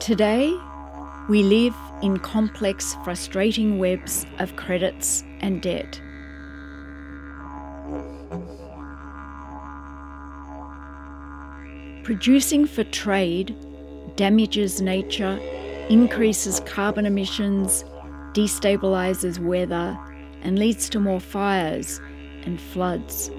Today, we live in complex, frustrating webs of credits and debt. Producing for trade damages nature, increases carbon emissions, destabilises weather, and leads to more fires and floods.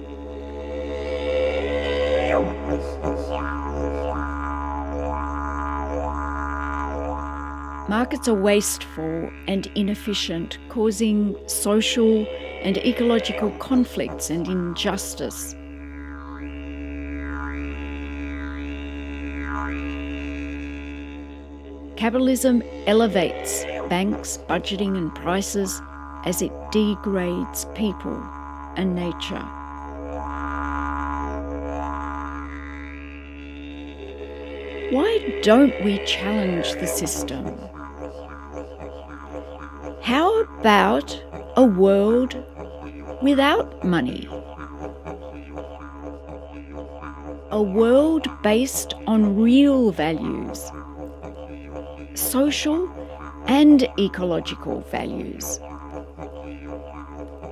Markets are wasteful and inefficient, causing social and ecological conflicts and injustice. Capitalism elevates banks, budgeting, and prices as it degrades people and nature. Why don't we challenge the system? How about a world without money? A world based on real values, social and ecological values.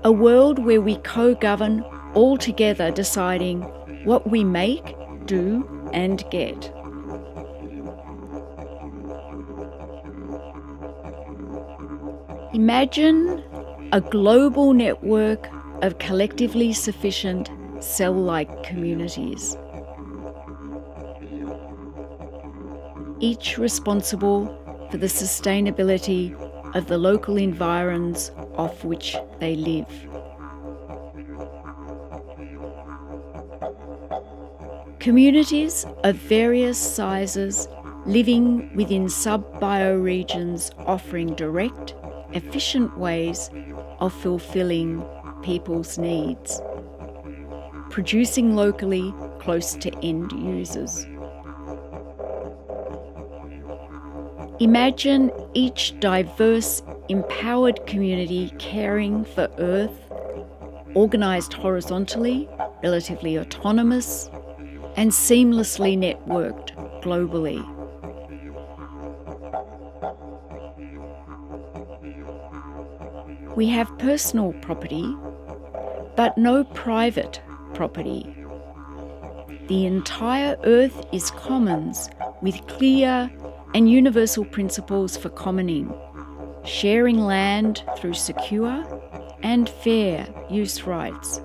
A world where we co govern all together, deciding what we make, do, and get. Imagine a global network of collectively sufficient cell like communities, each responsible for the sustainability of the local environs off which they live. Communities of various sizes living within sub bioregions offering direct, efficient ways of fulfilling people's needs, producing locally close to end users. Imagine each diverse, empowered community caring for Earth, organised horizontally, relatively autonomous, and seamlessly networked globally. We have personal property, but no private property. The entire Earth is commons with clear and universal principles for commoning, sharing land through secure and fair use rights.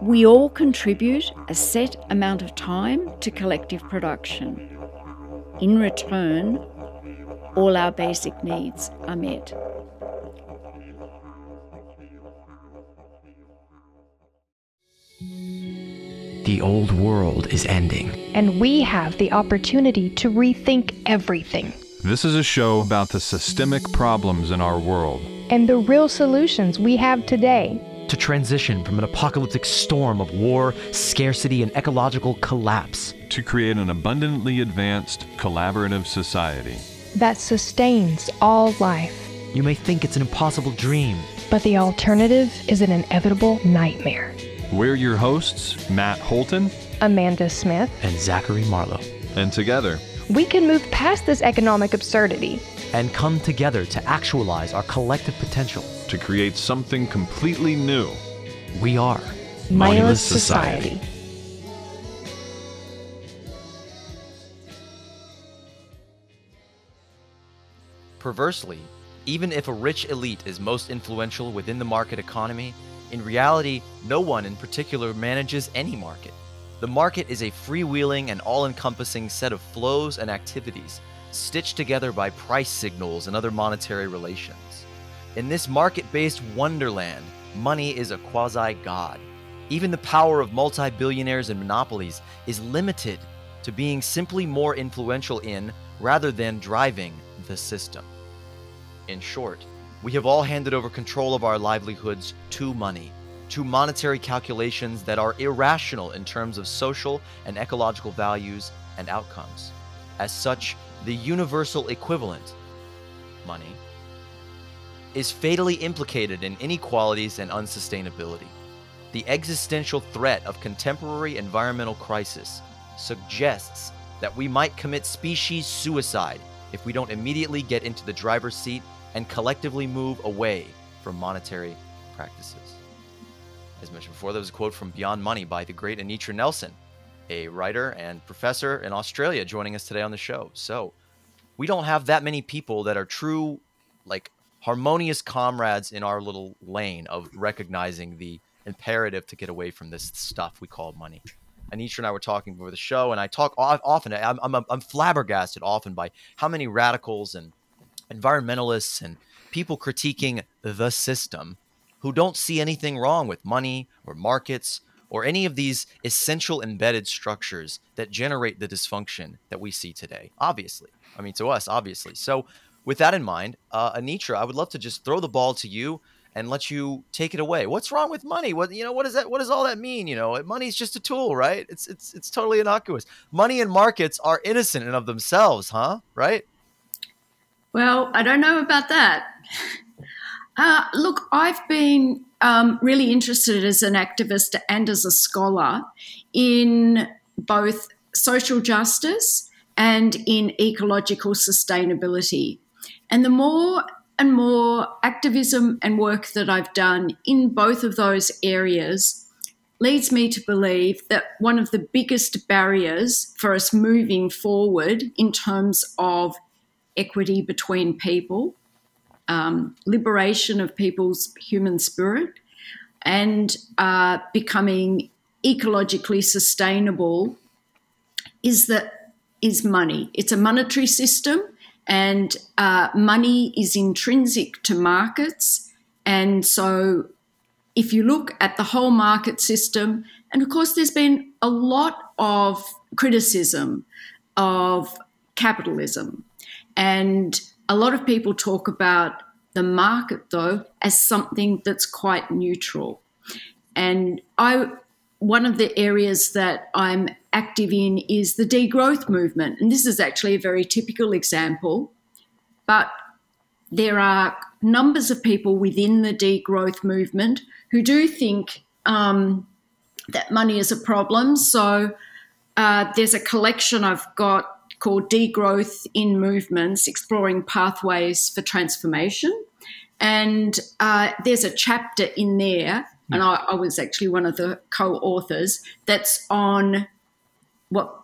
We all contribute a set amount of time to collective production. In return, all our basic needs are met. The old world is ending. And we have the opportunity to rethink everything. This is a show about the systemic problems in our world and the real solutions we have today to transition from an apocalyptic storm of war, scarcity, and ecological collapse to create an abundantly advanced, collaborative society that sustains all life. You may think it's an impossible dream, but the alternative is an inevitable nightmare. We're your hosts, Matt Holton, Amanda Smith, and Zachary Marlowe. And together, we can move past this economic absurdity and come together to actualize our collective potential to create something completely new. We are Moneyless Society. Society. Perversely, even if a rich elite is most influential within the market economy, in reality, no one in particular manages any market. The market is a freewheeling and all encompassing set of flows and activities, stitched together by price signals and other monetary relations. In this market based wonderland, money is a quasi god. Even the power of multi billionaires and monopolies is limited to being simply more influential in rather than driving the system. In short, we have all handed over control of our livelihoods to money, to monetary calculations that are irrational in terms of social and ecological values and outcomes. As such, the universal equivalent, money, is fatally implicated in inequalities and unsustainability. the existential threat of contemporary environmental crisis suggests that we might commit species suicide if we don't immediately get into the driver's seat and collectively move away from monetary practices. As mentioned before, there was a quote from Beyond Money by the great Anitra Nelson, a writer and professor in Australia, joining us today on the show. So, we don't have that many people that are true, like harmonious comrades in our little lane of recognizing the imperative to get away from this stuff we call money. Anitra and I were talking before the show, and I talk often. I'm, I'm, I'm flabbergasted often by how many radicals and environmentalists and people critiquing the system who don't see anything wrong with money or markets or any of these essential embedded structures that generate the dysfunction that we see today. Obviously, I mean, to us, obviously. So, with that in mind, uh, Anitra, I would love to just throw the ball to you and let you take it away. What's wrong with money? What you know? What does that? What does all that mean? You know, money's just a tool, right? It's it's it's totally innocuous. Money and markets are innocent in of themselves, huh? Right? Well, I don't know about that. Uh, look, I've been um, really interested as an activist and as a scholar in both social justice and in ecological sustainability. And the more and more activism and work that I've done in both of those areas leads me to believe that one of the biggest barriers for us moving forward in terms of equity between people, um, liberation of people's human spirit, and uh, becoming ecologically sustainable is that is money. It's a monetary system and uh, money is intrinsic to markets. And so, if you look at the whole market system, and of course, there's been a lot of criticism of capitalism. And a lot of people talk about the market, though, as something that's quite neutral. And I, one of the areas that I'm active in is the degrowth movement. And this is actually a very typical example. But there are numbers of people within the degrowth movement who do think um, that money is a problem. So uh, there's a collection I've got called Degrowth in Movements Exploring Pathways for Transformation. And uh, there's a chapter in there, and I, I was actually one of the co authors, that's on what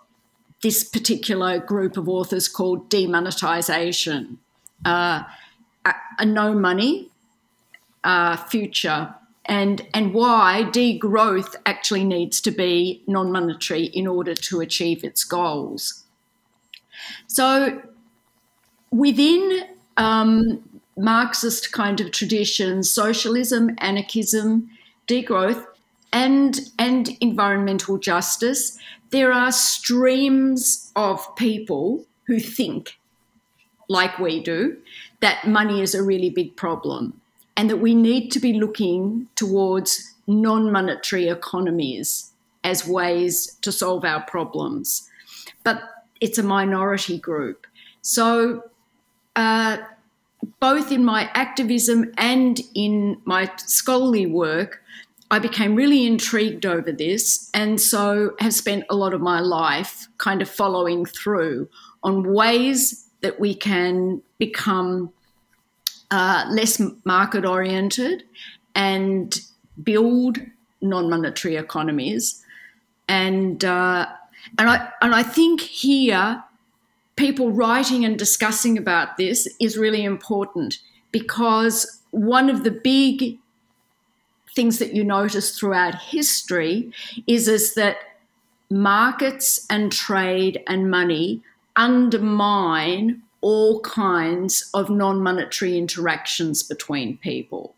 this particular group of authors called demonetization, uh, a, a, no money uh, future, and and why degrowth actually needs to be non-monetary in order to achieve its goals. So within um, Marxist kind of traditions, socialism, anarchism, degrowth, and and environmental justice, there are streams of people who think, like we do, that money is a really big problem and that we need to be looking towards non monetary economies as ways to solve our problems. But it's a minority group. So, uh, both in my activism and in my scholarly work, I became really intrigued over this, and so have spent a lot of my life kind of following through on ways that we can become uh, less market oriented and build non monetary economies. And, uh, and, I, and I think here, people writing and discussing about this is really important because one of the big things that you notice throughout history is, is that markets and trade and money undermine all kinds of non monetary interactions between people.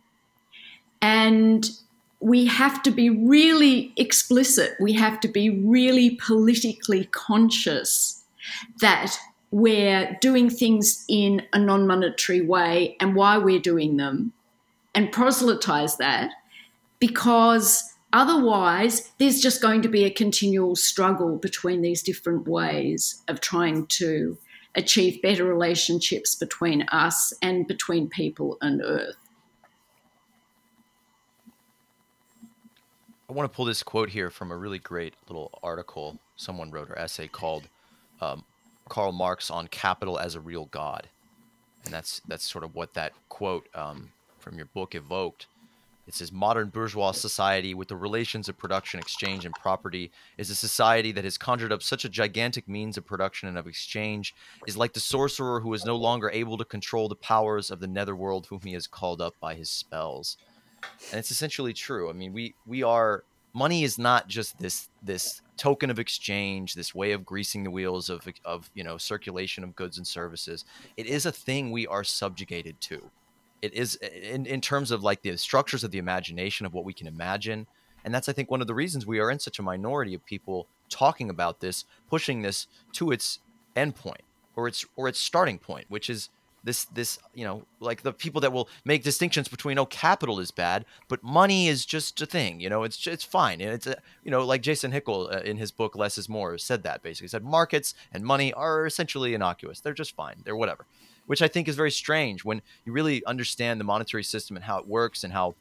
And we have to be really explicit, we have to be really politically conscious that we're doing things in a non monetary way and why we're doing them and proselytize that because otherwise there's just going to be a continual struggle between these different ways of trying to achieve better relationships between us and between people and earth. I want to pull this quote here from a really great little article someone wrote or essay called um, Karl Marx on Capital as a Real God. And that's that's sort of what that quote um, from your book evoked. It says modern bourgeois society with the relations of production, exchange, and property is a society that has conjured up such a gigantic means of production and of exchange, is like the sorcerer who is no longer able to control the powers of the netherworld whom he has called up by his spells. And it's essentially true. I mean, we we are money is not just this this token of exchange, this way of greasing the wheels of of you know circulation of goods and services. It is a thing we are subjugated to it is in, in terms of like the structures of the imagination of what we can imagine and that's i think one of the reasons we are in such a minority of people talking about this pushing this to its endpoint or its or its starting point which is this this you know like the people that will make distinctions between oh capital is bad but money is just a thing you know it's it's fine. And it's a, you know like Jason Hickel uh, in his book less is more said that basically. Said markets and money are essentially innocuous. They're just fine. They're whatever. Which I think is very strange when you really understand the monetary system and how it works and how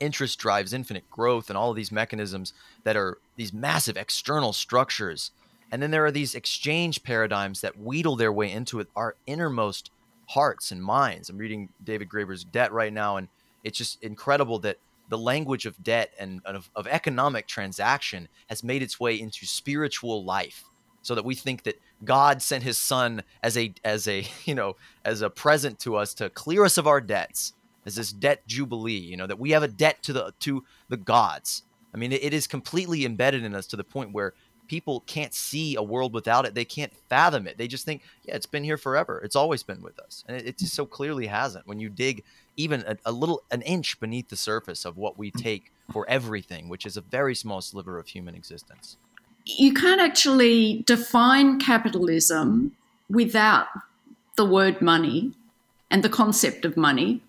interest drives infinite growth and all of these mechanisms that are these massive external structures. And then there are these exchange paradigms that wheedle their way into it, our innermost hearts and minds. I'm reading David Graeber's Debt right now, and it's just incredible that the language of debt and of, of economic transaction has made its way into spiritual life so that we think that God sent his son as a as a you know as a present to us to clear us of our debts as this debt jubilee you know that we have a debt to the to the gods i mean it, it is completely embedded in us to the point where people can't see a world without it. They can't fathom it. They just think yeah it's been here forever. It's always been with us. And it, it just so clearly hasn't. When you dig even a, a little an inch beneath the surface of what we take for everything which is a very small sliver of human existence. You can't actually define capitalism without the word money and the concept of money.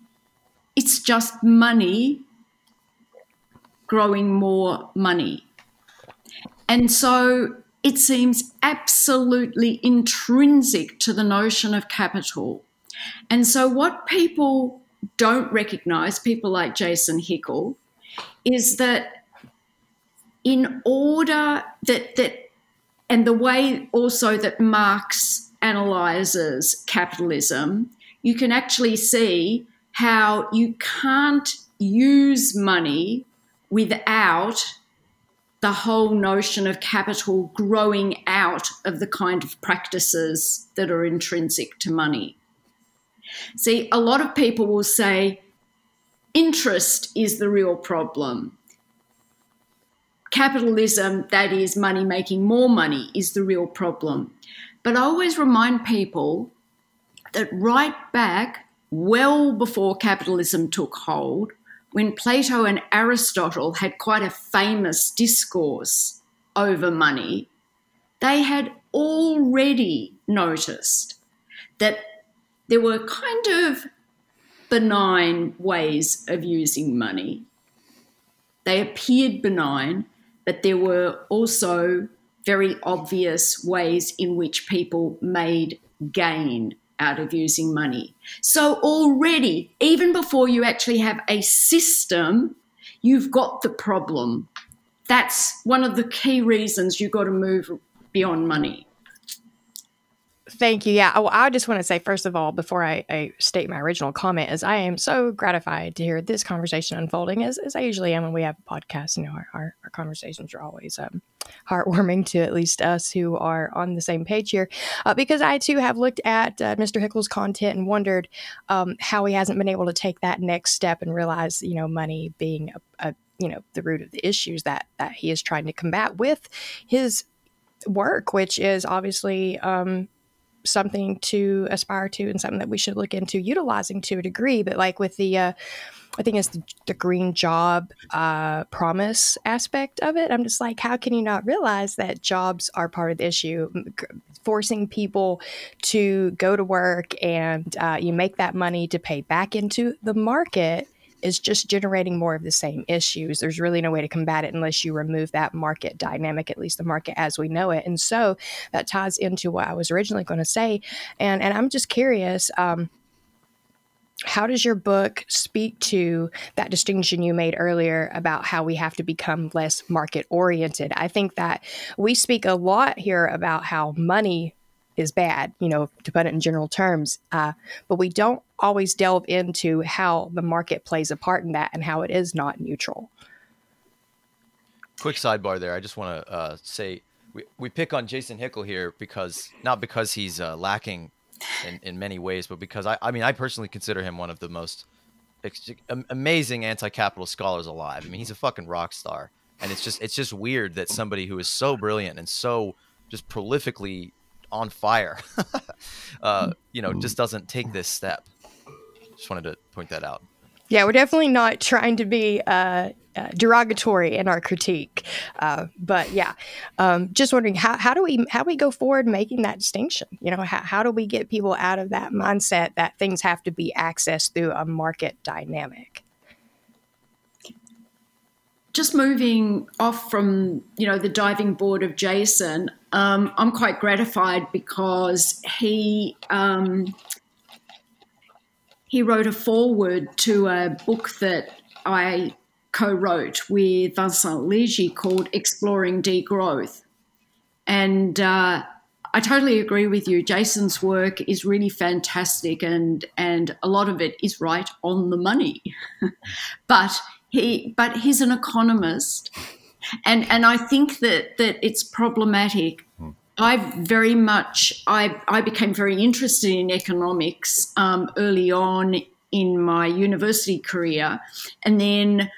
It's just money growing more money. And so it seems absolutely intrinsic to the notion of capital. And so, what people don't recognize, people like Jason Hickel, is that in order that that and the way also that Marx analyzes capitalism, you can actually see how you can't use money without the whole notion of capital growing out of the kind of practices that are intrinsic to money. See, a lot of people will say interest is the real problem capitalism, that is, money making more money, is the real problem. But I always remind people that right back, well before capitalism took hold, when Plato and Aristotle had quite a famous discourse over money, they had already noticed that there were kind of benign ways of using money. They appeared benign, but there were also very obvious ways in which people made gain out of using money. So, already, even before you actually have a system, you've got the problem. That's one of the key reasons you've got to move beyond money. Thank you. Yeah. Oh, I just want to say, first of all, before I, I, state my original comment, is I am so gratified to hear this conversation unfolding, as, as I usually am when we have a podcast. You know, our, our, our conversations are always um, heartwarming to at least us who are on the same page here, uh, because I too have looked at uh, Mr. Hickel's content and wondered um, how he hasn't been able to take that next step and realize, you know, money being a, a you know the root of the issues that that he is trying to combat with his work, which is obviously um, something to aspire to and something that we should look into utilizing to a degree. But like with the, uh, I think it's the, the green job uh, promise aspect of it. I'm just like, how can you not realize that jobs are part of the issue? Forcing people to go to work and uh, you make that money to pay back into the market is just generating more of the same issues. There's really no way to combat it unless you remove that market dynamic, at least the market as we know it. And so that ties into what I was originally going to say. And and I'm just curious. Um, how does your book speak to that distinction you made earlier about how we have to become less market oriented? I think that we speak a lot here about how money is bad, you know, to put it in general terms, uh, but we don't always delve into how the market plays a part in that and how it is not neutral. Quick sidebar there. I just want to uh, say we, we pick on Jason Hickel here because not because he's uh, lacking in, in many ways, but because I, I mean, I personally consider him one of the most ex- amazing anti-capital scholars alive. I mean, he's a fucking rock star, and it's just it's just weird that somebody who is so brilliant and so just prolifically on fire, uh, you know, just doesn't take this step. Just wanted to point that out. Yeah, we're definitely not trying to be uh, uh, derogatory in our critique, uh, but yeah, um, just wondering how, how do we how do we go forward making that distinction? You know, how, how do we get people out of that mindset that things have to be accessed through a market dynamic? Just moving off from you know the diving board of Jason, um, I'm quite gratified because he. Um, he wrote a foreword to a book that I co wrote with Vincent Liegey called Exploring Degrowth. And uh, I totally agree with you. Jason's work is really fantastic, and, and a lot of it is right on the money. but he but he's an economist, and and I think that that it's problematic. I very much I, I became very interested in economics um, early on in my university career, and then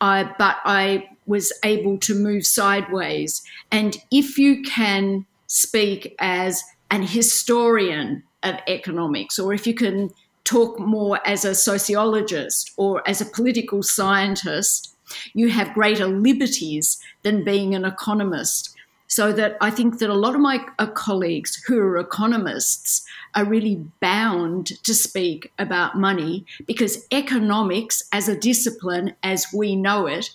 I but I was able to move sideways. And if you can speak as an historian of economics, or if you can talk more as a sociologist or as a political scientist, you have greater liberties than being an economist. So that I think that a lot of my uh, colleagues who are economists are really bound to speak about money because economics as a discipline, as we know it,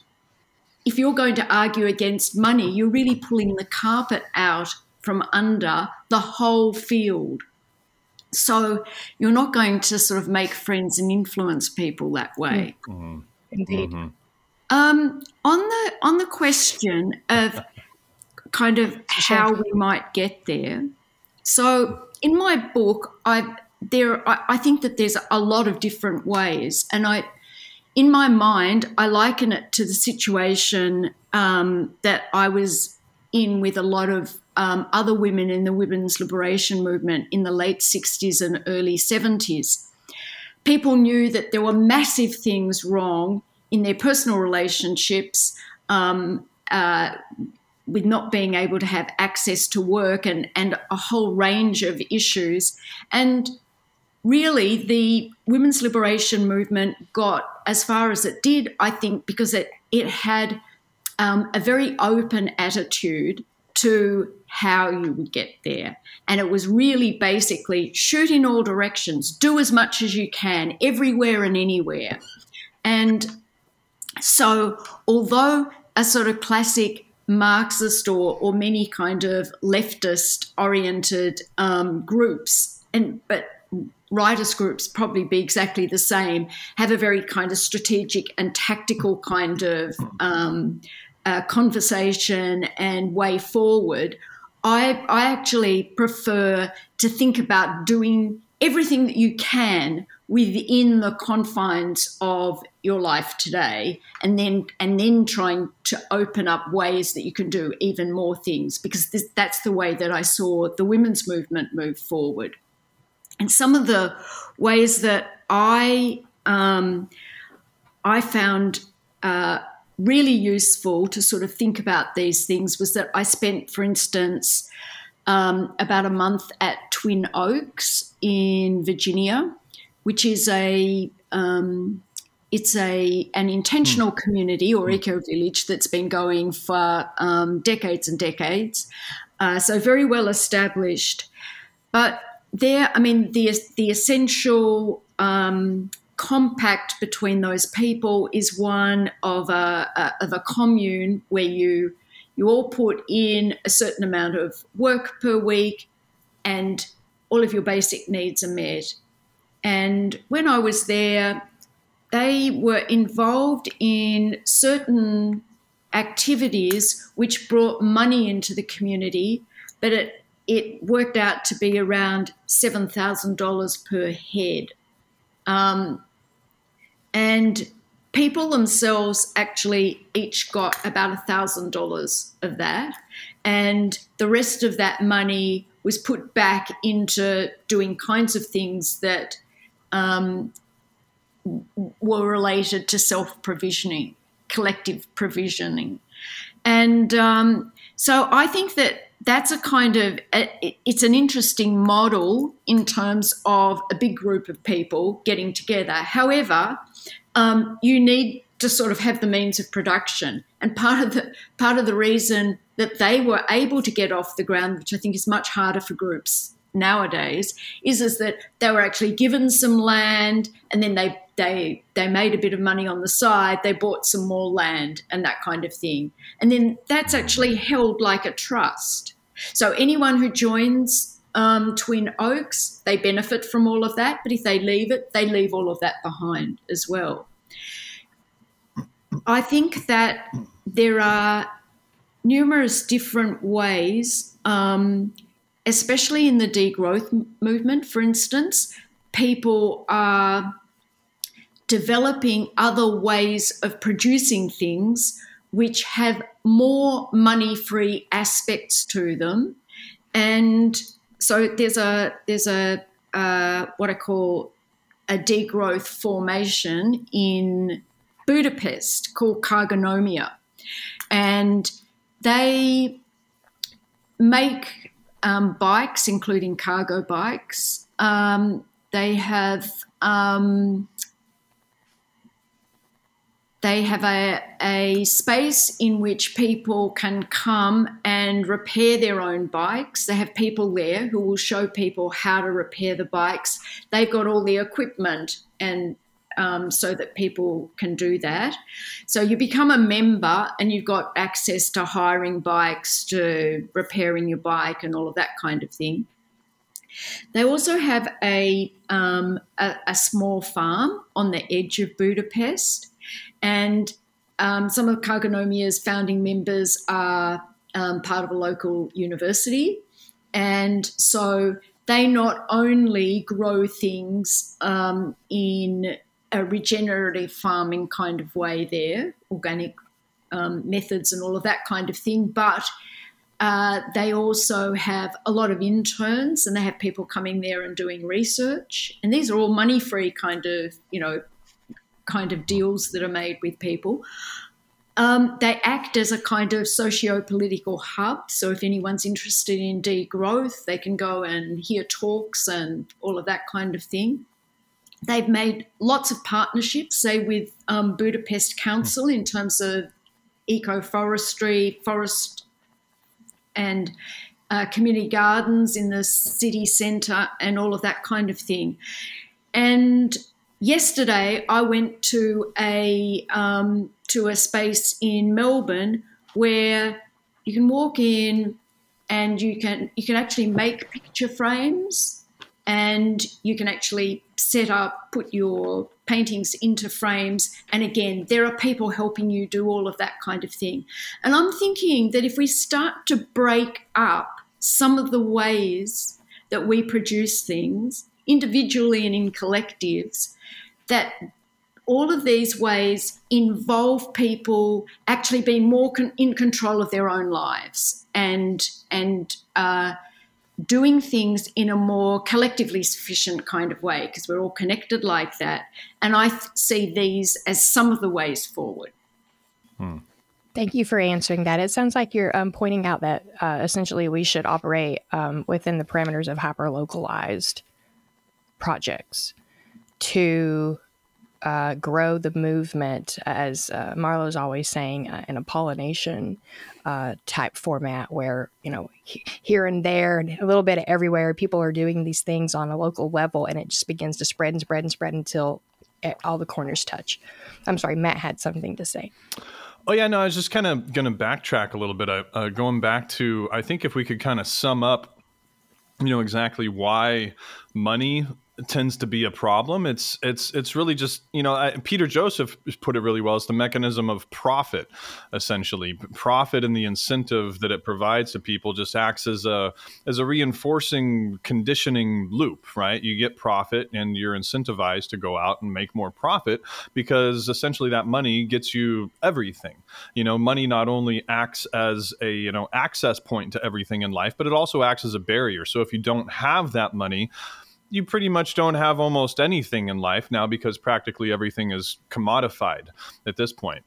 if you're going to argue against money, you're really pulling the carpet out from under the whole field. So you're not going to sort of make friends and influence people that way. Mm-hmm. Indeed. Mm-hmm. Um, on the on the question of kind of how we might get there. So in my book, I there I, I think that there's a lot of different ways, and I in my mind I liken it to the situation um, that I was in with a lot of um, other women in the women's liberation movement in the late 60s and early 70s. People knew that there were massive things wrong in their personal relationships. Um, uh, with not being able to have access to work and, and a whole range of issues. And really, the women's liberation movement got as far as it did, I think, because it, it had um, a very open attitude to how you would get there. And it was really basically shoot in all directions, do as much as you can, everywhere and anywhere. And so, although a sort of classic Marxist or, or many kind of leftist oriented um, groups, and but writers groups probably be exactly the same, have a very kind of strategic and tactical kind of um, uh, conversation and way forward. I, I actually prefer to think about doing everything that you can within the confines of your life today and then and then trying to open up ways that you can do even more things because this, that's the way that I saw the women's movement move forward and some of the ways that I um, I found uh, really useful to sort of think about these things was that I spent for instance um, about a month at Twin Oaks in Virginia which is a um, it's a an intentional mm. community or mm. eco village that's been going for um, decades and decades, uh, so very well established. But there, I mean, the the essential um, compact between those people is one of a, a, of a commune where you you all put in a certain amount of work per week, and all of your basic needs are met. And when I was there, they were involved in certain activities which brought money into the community, but it it worked out to be around seven thousand dollars per head, um, and people themselves actually each got about a thousand dollars of that, and the rest of that money was put back into doing kinds of things that um, were related to self provisioning, collective provisioning. And um, so I think that that's a kind of it's an interesting model in terms of a big group of people getting together. However, um, you need to sort of have the means of production, and part of the part of the reason that they were able to get off the ground, which I think is much harder for groups nowadays, is is that they were actually given some land, and then they they they made a bit of money on the side. They bought some more land and that kind of thing, and then that's actually held like a trust. So anyone who joins um, Twin Oaks, they benefit from all of that. But if they leave it, they leave all of that behind as well. I think that there are numerous different ways, um, especially in the degrowth movement, for instance, people are developing other ways of producing things which have more money free aspects to them. And so there's a there's a uh, what I call a degrowth formation in Budapest called Cargonomia. And they make um, bikes, including cargo bikes. Um, they have um, they have a, a space in which people can come and repair their own bikes. They have people there who will show people how to repair the bikes. They've got all the equipment and um, so that people can do that. So you become a member and you've got access to hiring bikes, to repairing your bike, and all of that kind of thing. They also have a, um, a, a, small farm on the edge of Budapest, and um, some of Cargonomia's founding members are um, part of a local university. And so they not only grow things um, in a regenerative farming kind of way there, organic um, methods and all of that kind of thing. But uh, they also have a lot of interns and they have people coming there and doing research. And these are all money free kind of, you know, kind of deals that are made with people. Um, they act as a kind of socio political hub. So, if anyone's interested in degrowth, they can go and hear talks and all of that kind of thing. They've made lots of partnerships, say with um, Budapest Council in terms of eco forestry, forest and uh, community gardens in the city centre, and all of that kind of thing. And yesterday, I went to a um, to a space in Melbourne where you can walk in and you can you can actually make picture frames and you can actually set up, put your paintings into frames. And again, there are people helping you do all of that kind of thing. And I'm thinking that if we start to break up some of the ways that we produce things individually and in collectives, that all of these ways involve people actually being more con- in control of their own lives and and uh, doing things in a more collectively sufficient kind of way because we're all connected like that. And I th- see these as some of the ways forward. Hmm. Thank you for answering that. It sounds like you're um, pointing out that uh, essentially we should operate um, within the parameters of hyper localized projects to uh, grow the movement, as uh, Marlowe's always saying, uh, in a pollination uh, type format where, you know, he, here and there and a little bit of everywhere, people are doing these things on a local level and it just begins to spread and spread and spread until all the corners touch. I'm sorry, Matt had something to say. Oh yeah, no, I was just kind of going to backtrack a little bit. Uh, going back to, I think if we could kind of sum up, you know, exactly why money tends to be a problem. It's it's it's really just you know I, Peter Joseph put it really well. It's the mechanism of profit, essentially. Profit and the incentive that it provides to people just acts as a as a reinforcing conditioning loop, right? You get profit and you're incentivized to go out and make more profit because essentially that money gets you everything. You know, money not only acts as a you know access point to everything in life, but it also acts as a barrier. So if you don't have that money you pretty much don't have almost anything in life now because practically everything is commodified at this point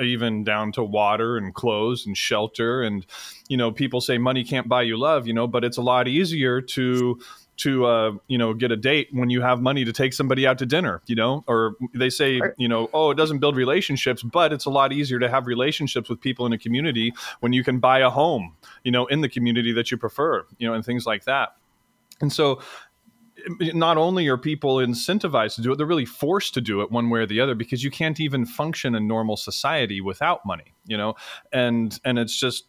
even down to water and clothes and shelter. And you know people say money can't buy you love you know but it's a lot easier to to uh, you know get a date when you have money to take somebody out to dinner you know? Or they say you know oh it doesn't build relationships but it's a lot easier to have relationships with people in a community when you can buy a home you know in the community that you prefer you know and things like that. And so not only are people incentivized to do it, they're really forced to do it one way or the other because you can't even function in normal society without money, you know? And and it's just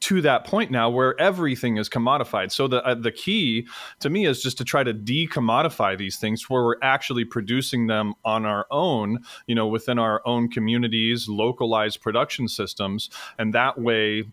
to that point now where everything is commodified. So the uh, the key to me is just to try to decommodify these things where we're actually producing them on our own, you know, within our own communities, localized production systems, and that way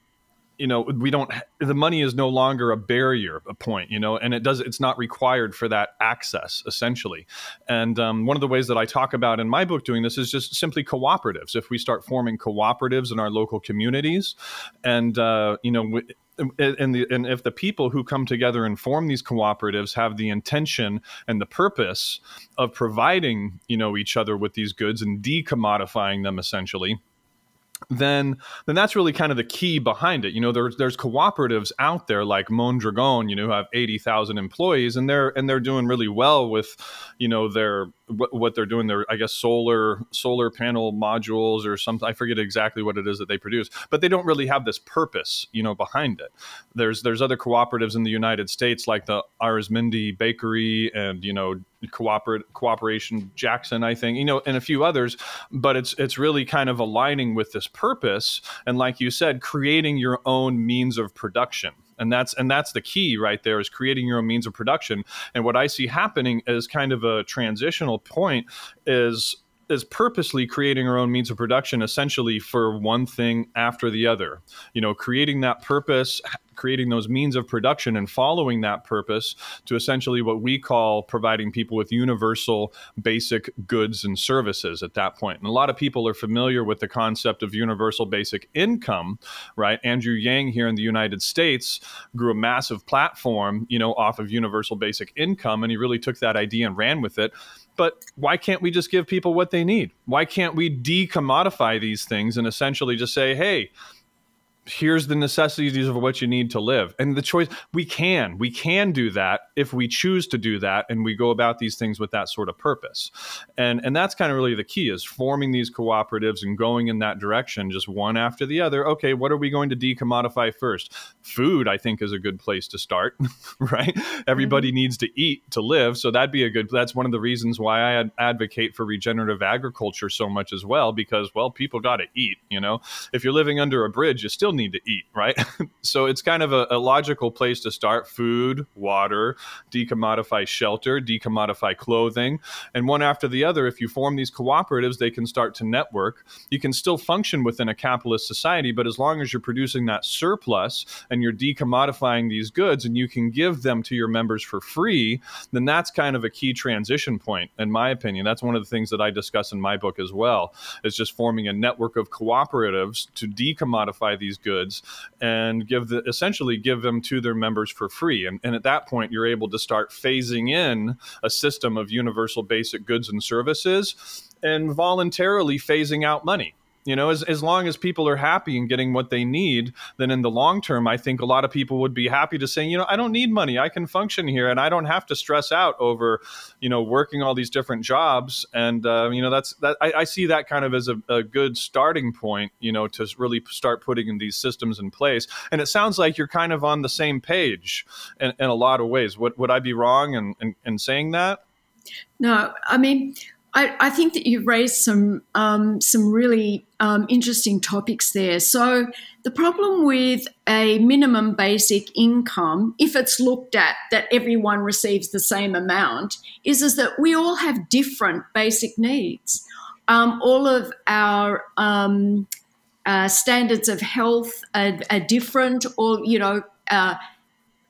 you know we don't the money is no longer a barrier a point you know and it does it's not required for that access essentially. And um, one of the ways that i talk about in my book doing this is just simply cooperatives. If we start forming cooperatives in our local communities and uh, you know and, the, and if the people who come together and form these cooperatives have the intention and the purpose of providing you know each other with these goods and decommodifying them essentially then then that's really kind of the key behind it. You know, there's there's cooperatives out there like Mondragon, you know, have eighty thousand employees, and they're and they're doing really well with, you know, their what, what they're doing. Their I guess solar solar panel modules or something. I forget exactly what it is that they produce, but they don't really have this purpose, you know, behind it. There's there's other cooperatives in the United States like the Arizmendi Bakery and you know cooperate cooperation Jackson, I think, you know, and a few others. But it's it's really kind of aligning with this purpose, and like you said, creating your own means of production and that's and that's the key right there is creating your own means of production. And what i see happening as kind of a transitional point is is purposely creating our own means of production essentially for one thing after the other. You know creating that purpose creating those means of production and following that purpose to essentially what we call providing people with universal basic goods and services at that point. And a lot of people are familiar with the concept of universal basic income, right? Andrew Yang here in the United States grew a massive platform, you know, off of universal basic income and he really took that idea and ran with it but why can't we just give people what they need? Why can't we decommodify these things and essentially just say, hey, here's the necessities of what you need to live. And the choice we can we can do that if we choose to do that and we go about these things with that sort of purpose. And and that's kind of really the key is forming these cooperatives and going in that direction just one after the other. Okay what are we going to decommodify first? Food i think is a good place to start right? Everybody mm-hmm. needs to eat to live so that'd be a good that's one of the reasons why i advocate for regenerative agriculture so much as well because well people got to eat you know? If you're living under a bridge you still need to eat, right? so it's kind of a, a, logical place to start food, water, decommodify shelter, decommodify clothing. And one after the other, if you form these cooperatives, they can start to network. You can still function within a capitalist society, but as long as you're producing that surplus and you're decommodifying these goods and you can give them to your members for free, then that's kind of a key transition point, in my opinion. That's one of the things that I discuss in my book as well, is just forming a network of cooperatives to decommodify these goods and give the essentially give them to their members for free. And, and at that point, you're able to start phasing in a system of universal basic goods and services and voluntarily phasing out money you know as, as long as people are happy and getting what they need then in the long term i think a lot of people would be happy to say you know i don't need money. I can function here and i don't have to stress out over you know working all these different jobs. And uh, you know that's that I, I, see that kind of as a, a, good starting point you know to really start putting in these systems in place. And it sounds like you're kind of on the same page in, in a lot of ways. Would, would i be wrong in, in, in saying that? No i mean I, I, think that you've raised some um, some really um, interesting topics there. So the problem with a minimum basic income, if it's looked at that everyone receives the same amount, is is that we all have different basic needs. Um, all of our um, uh, standards of health are, are, different, or you know, uh,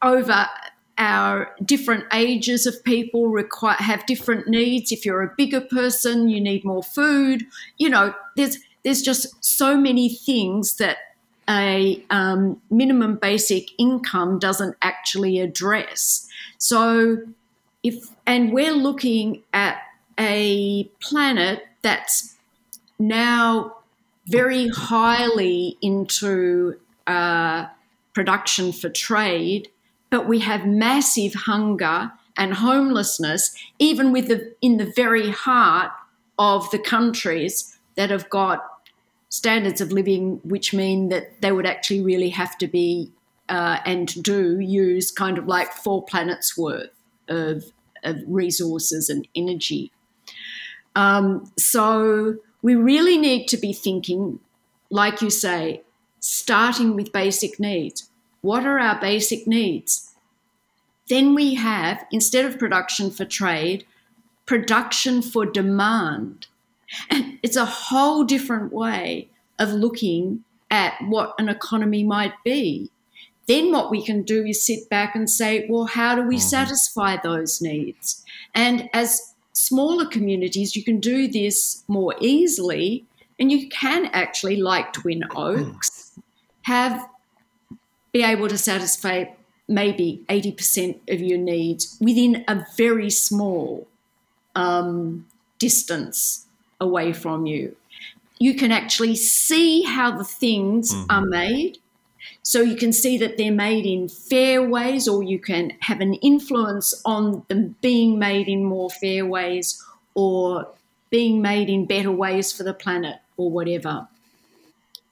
over our different ages of people require have different needs. If you're a bigger person you need more food. You know there's there's just so many things that a um, minimum basic income doesn't actually address. So if and we're looking at a planet that's now very highly into uh, production for trade but we have massive hunger and homelessness, even with the, in the very heart of the countries that have got standards of living which mean that they would actually really have to be uh, and do use kind of like four planets worth of, of resources and energy. Um, so we really need to be thinking, like you say, starting with basic needs. What are our basic needs? Then we have, instead of production for trade, production for demand. And it's a whole different way of looking at what an economy might be. Then what we can do is sit back and say, well, how do we mm-hmm. satisfy those needs? And as smaller communities, you can do this more easily. And you can actually, like Twin Oaks, have be able to satisfy maybe 80% of your needs within a very small um, distance away from you. You can actually see how the things mm-hmm. are made. So you can see that they're made in fair ways, or you can have an influence on them being made in more fair ways or being made in better ways for the planet or whatever.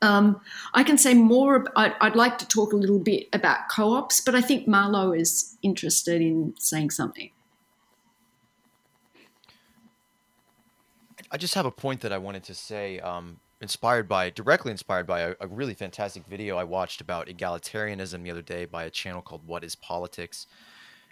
Um, I can say more. I'd, I'd, like to talk a little bit about co-ops, but I think Marlowe is interested in saying something. I just have a point that I wanted to say, um, inspired by, directly inspired by a, a, really fantastic video I watched about egalitarianism the other day by a channel called What is Politics.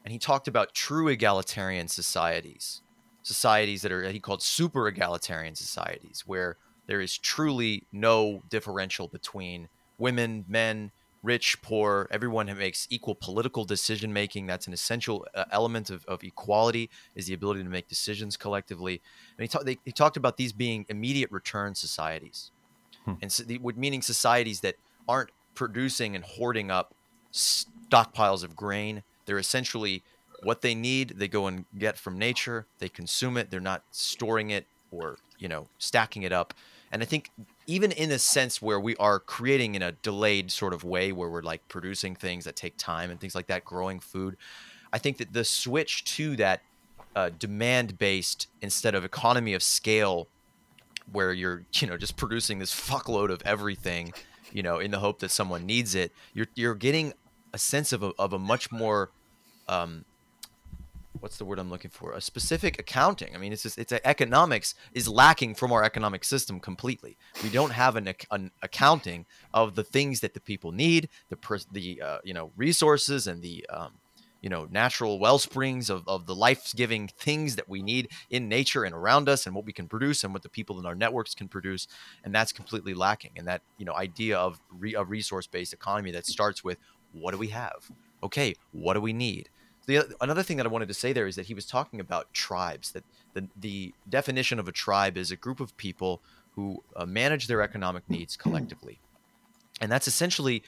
And he talked about true egalitarian societies, societies that are, he called super egalitarian societies, where there is truly no differential between women, men, rich, poor, everyone who makes equal political decision making. That's an essential uh, element of, of equality is the ability to make decisions collectively. And he, ta- they, he talked about these being immediate return societies, hmm. and so the, meaning societies that aren't producing and hoarding up stockpiles of grain. They're essentially what they need. They go and get from nature. They consume it. They're not storing it or you know stacking it up and I think even in a sense where we are creating in a delayed sort of way where we're like producing things that take time and things like that, growing food, I think that the switch to that uh, demand based instead of economy of scale where you're you know just producing this fuckload of everything you know in the hope that someone needs it you're you're getting a sense of a, of a much more um, what's the word I'm looking for? A specific accounting. I mean, it's just it's a, economics is lacking from our economic system completely. We don't have an, an accounting of the things that the people need, the the uh, you know resources and the um, you know natural well springs of, of the life-giving things that we need in nature and around us and what we can produce and what the people in our networks can produce and that's completely lacking and that you know idea of re- a resource-based economy that starts with what do we have okay what do we need the another thing that I wanted to say there is that he was talking about tribes. That the the definition of a tribe is a group of people who uh, manage their economic needs collectively, and that's essentially.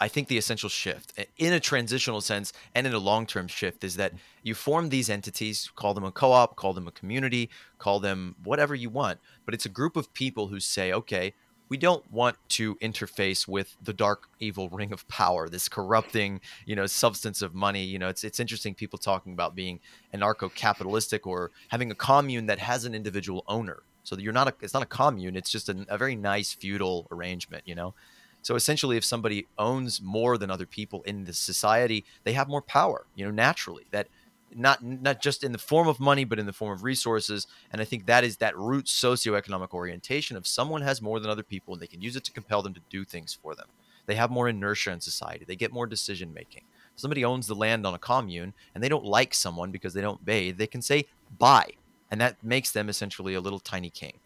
I think the essential shift in a transitional sense and in a long term shift is that you form these entities, call them a co op, call them a community, call them whatever you want, but it's a group of people who say, okay, we don't want to interface with the dark evil ring of power this corrupting you know substance of money. You know it's it's interesting people talking about being anarcho-capitalistic or having a commune that has an individual owner. So you're not a it's not a commune it's just a, a very nice feudal arrangement you know? So essentially if somebody owns more than other people in the society they have more power you know naturally. That not not just in the form of money, but in the form of resources. And I think that is that root socioeconomic orientation of someone has more than other people, and they can use it to compel them to do things for them. They have more inertia in society. They get more decision making. Somebody owns the land on a commune, and they don't like someone because they don't bathe. They can say buy, and that makes them essentially a little tiny king.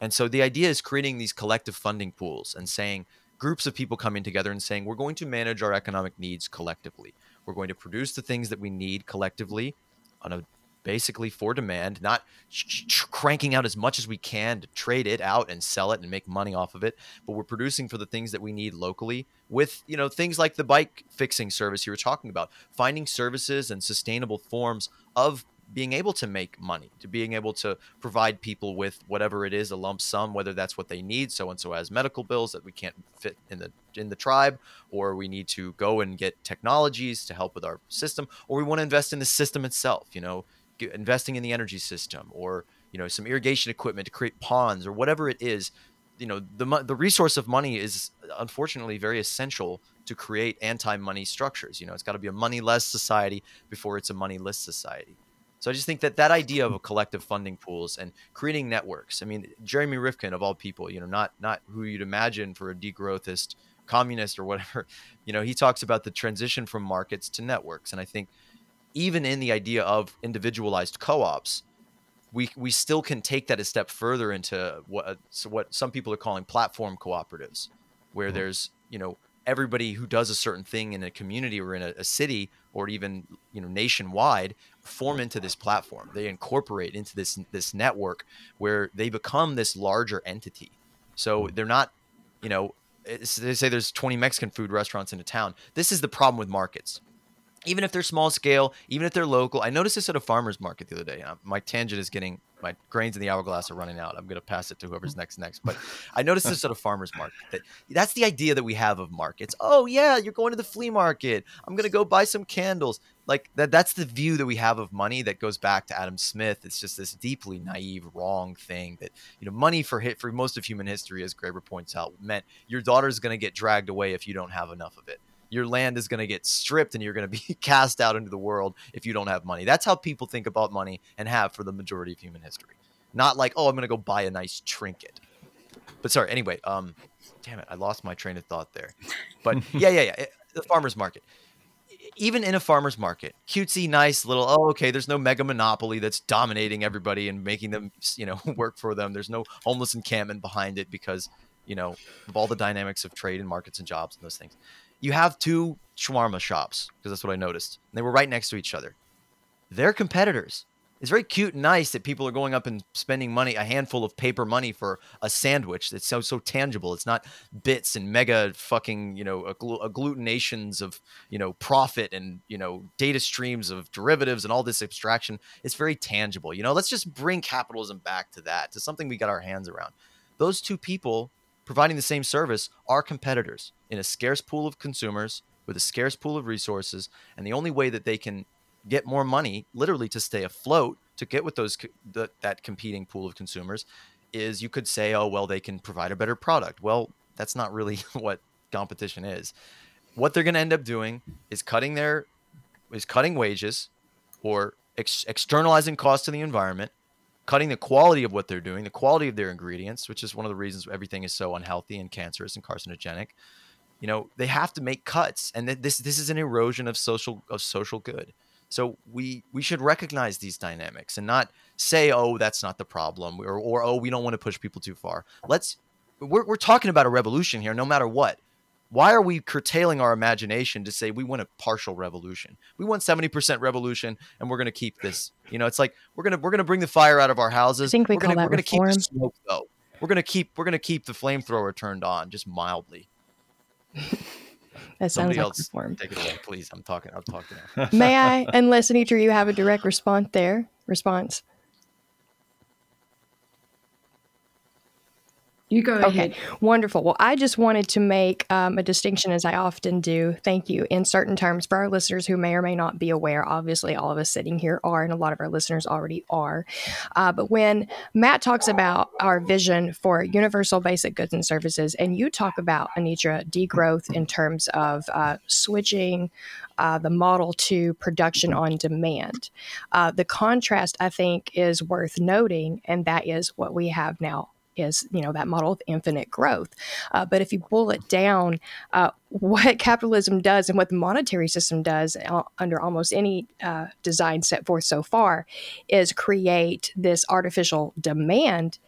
And so the idea is creating these collective funding pools and saying groups of people coming together and saying we're going to manage our economic needs collectively we're going to produce the things that we need collectively on a basically for demand, not ch- ch- cranking out as much as we can to trade it out and sell it and make money off of it, but we're producing for the things that we need locally with, you know, things like the bike fixing service you were talking about, finding services and sustainable forms of being able to make money, to being able to provide people with whatever it is, a lump sum, whether that's what they need. So and so has medical bills that we can't fit in the in the tribe, or we need to go and get technologies to help with our system, or we want to invest in the system itself. You know, investing in the energy system, or you know, some irrigation equipment to create ponds, or whatever it is. You know, the the resource of money is unfortunately very essential to create anti-money structures. You know, it's got to be a money-less society before it's a money-less society. So I just think that that idea of collective funding pools and creating networks. I mean, Jeremy Rifkin of all people, you know, not not who you'd imagine for a degrowthist communist or whatever, you know, he talks about the transition from markets to networks. And I think even in the idea of individualized co-ops, we we still can take that a step further into what so what some people are calling platform cooperatives, where mm-hmm. there's you know everybody who does a certain thing in a community or in a, a, city or even you know nationwide form into this platform they incorporate into this this network where they become this larger entity so hmm. they're not you know they say there's 20 mexican food restaurants in a town this is the problem with markets even if they're small scale even if they're local i noticed this at a farmers market the other day my tangent is getting my grains in the hourglass are running out. I'm going to pass it to whoever's next next. But I noticed this at a farmer's market. That that's the idea that we have of markets. Oh yeah, you're going to the flea market. I'm going to go buy some candles. Like that that's the view that we have of money that goes back to Adam Smith. It's just this deeply naive wrong thing that, you know, money for hit for most of human history as Graeber points out meant your daughter's going to get dragged away if you don't have enough of it your land is going to get stripped and you're going to be cast out into the world if you don't have money. That's how people think about money and have for the majority of human history. Not like, oh, I'm going to go buy a nice trinket. But sorry, anyway, um damn it, I lost my train of thought there. But yeah, yeah, yeah, the farmers market. Even in a farmers market, cutesy, nice little. Oh, okay. There's no mega monopoly that's dominating everybody and making them, you know, work for them. There's no homeless encampment behind it because, you know, of all the dynamics of trade and markets and jobs and those things you have two shawarma shops because that's what I noticed. And They were right next to each other. They're competitors. It's very cute and nice that people are going up and spending money, a handful of paper money for a sandwich that's so so tangible. It's not bits and mega fucking you know agglutinations of you know profit and you know data streams of derivatives and all this abstraction. It's very tangible. You know, let's just bring capitalism back to that to something we got our hands around. Those two people providing the same service are competitors in a scarce pool of consumers with a scarce pool of resources and the only way that they can get more money literally to stay afloat to get with those the, that competing pool of consumers is you could say oh well they can provide a better product well that's not really what competition is what they're going to end up doing is cutting their is cutting wages or ex- externalizing costs to the environment cutting the quality of what they're doing, the quality of their ingredients, which is one of the reasons everything is so unhealthy and cancerous and carcinogenic. You know, they have to make cuts, and this this is an erosion of social of social good. So we we should recognize these dynamics and not say, "Oh, that's not the problem," or, or "Oh, we don't want to push people too far." Let's we're we're talking about a revolution here, no matter what. Why are we curtailing our imagination to say we want a partial revolution. We want 70% revolution and we're going to keep this you know it's like we're going to we're to bring the fire out of our houses. I think we we're call gonna, that we're to keep the smoke though. We're to keep we're going to keep the flamethrower turned on just mildly that sounds Somebody like else reform. take it away please. I'm talking i'm talking may i unless anitra you have a direct response there response You go Okay, ahead. wonderful. Well, I just wanted to make um, a distinction, as I often do. Thank you. In certain terms, for our listeners who may or may not be aware, obviously, all of us sitting here are, and a lot of our listeners already are. Uh, but when Matt talks about our vision for universal basic goods and services, and you talk about Anitra degrowth in terms of uh, switching uh, the model to production on demand, uh, the contrast I think is worth noting, and that is what we have now is you know that model of infinite growth. Uh, but if you boil it down uh, what capitalism does and what the monetary system does uh, under almost any uh, design set forth so far is create this artificial demand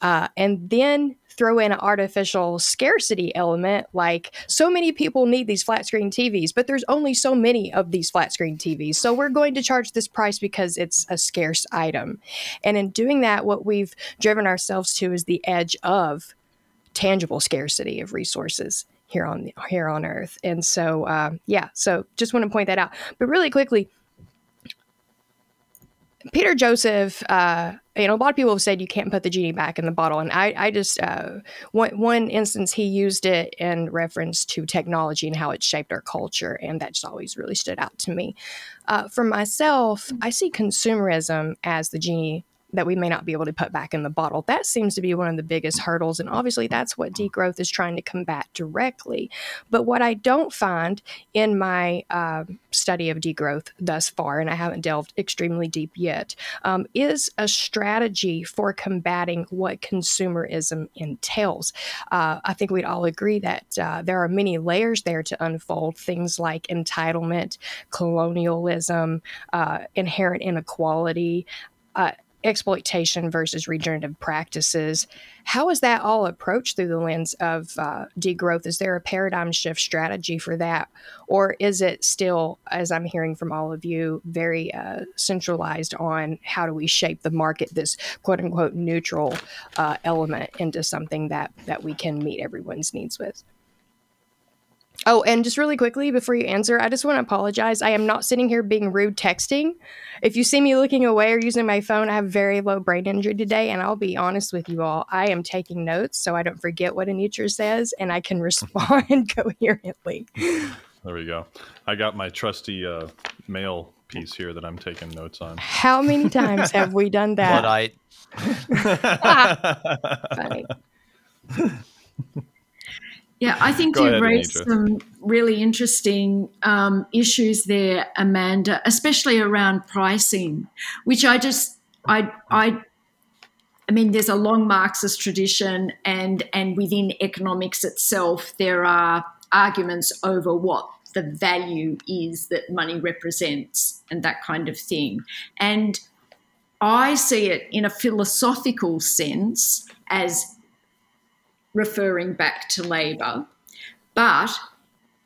uh, and then throw in an artificial scarcity element like so many people need these flat screen TVs, but there's only so many of these flat screen TVs. So we're going to charge this price because it's a scarce item. And in doing that, what we've driven ourselves to is the edge of tangible scarcity of resources here on here on earth and so uh, yeah so just want to point that out but really quickly Peter Joseph, uh, you know, a lot of people have said you can't put the genie back in the bottle, and I, I just uh, one one instance he used it in reference to technology and how it shaped our culture, and that just always really stood out to me. Uh, for myself, I see consumerism as the genie that we may not be able to put back in the bottle. That seems to be one of the biggest hurdles. And obviously, that's what degrowth is trying to combat directly. But what I don't find in my uh, study of degrowth thus far, and I haven't delved extremely deep yet, um, is a strategy for combating what consumerism entails. Uh, I think we'd all agree that uh, there are many layers there to unfold, things like entitlement, colonialism, uh, inherent inequality. Uh, exploitation versus regenerative practices. How is that all approached through the lens of uh, degrowth? Is there a paradigm shift strategy for that? Or is it still, as I'm hearing from all of you, very uh, centralized on how do we shape the market, this quote unquote neutral uh, element, into something that, that we can meet everyone's needs with? Oh, and just really quickly before you answer, I just want to apologize. I am not sitting here being rude texting. If you see me looking away or using my phone, I have very low brain injury today. And I'll be honest with you all, I am taking notes so I don't forget what Anitra says and I can respond coherently. There we go. I got my trusty uh, mail piece here that I'm taking notes on. How many times have we done that? Luddite. Funny. Yeah, I think Go you ahead, raised Anitra. some really interesting um, issues there, Amanda, especially around pricing, which I just I I I mean, there's a long Marxist tradition, and and within economics itself, there are arguments over what the value is that money represents, and that kind of thing. And I see it in a philosophical sense as referring back to labour, but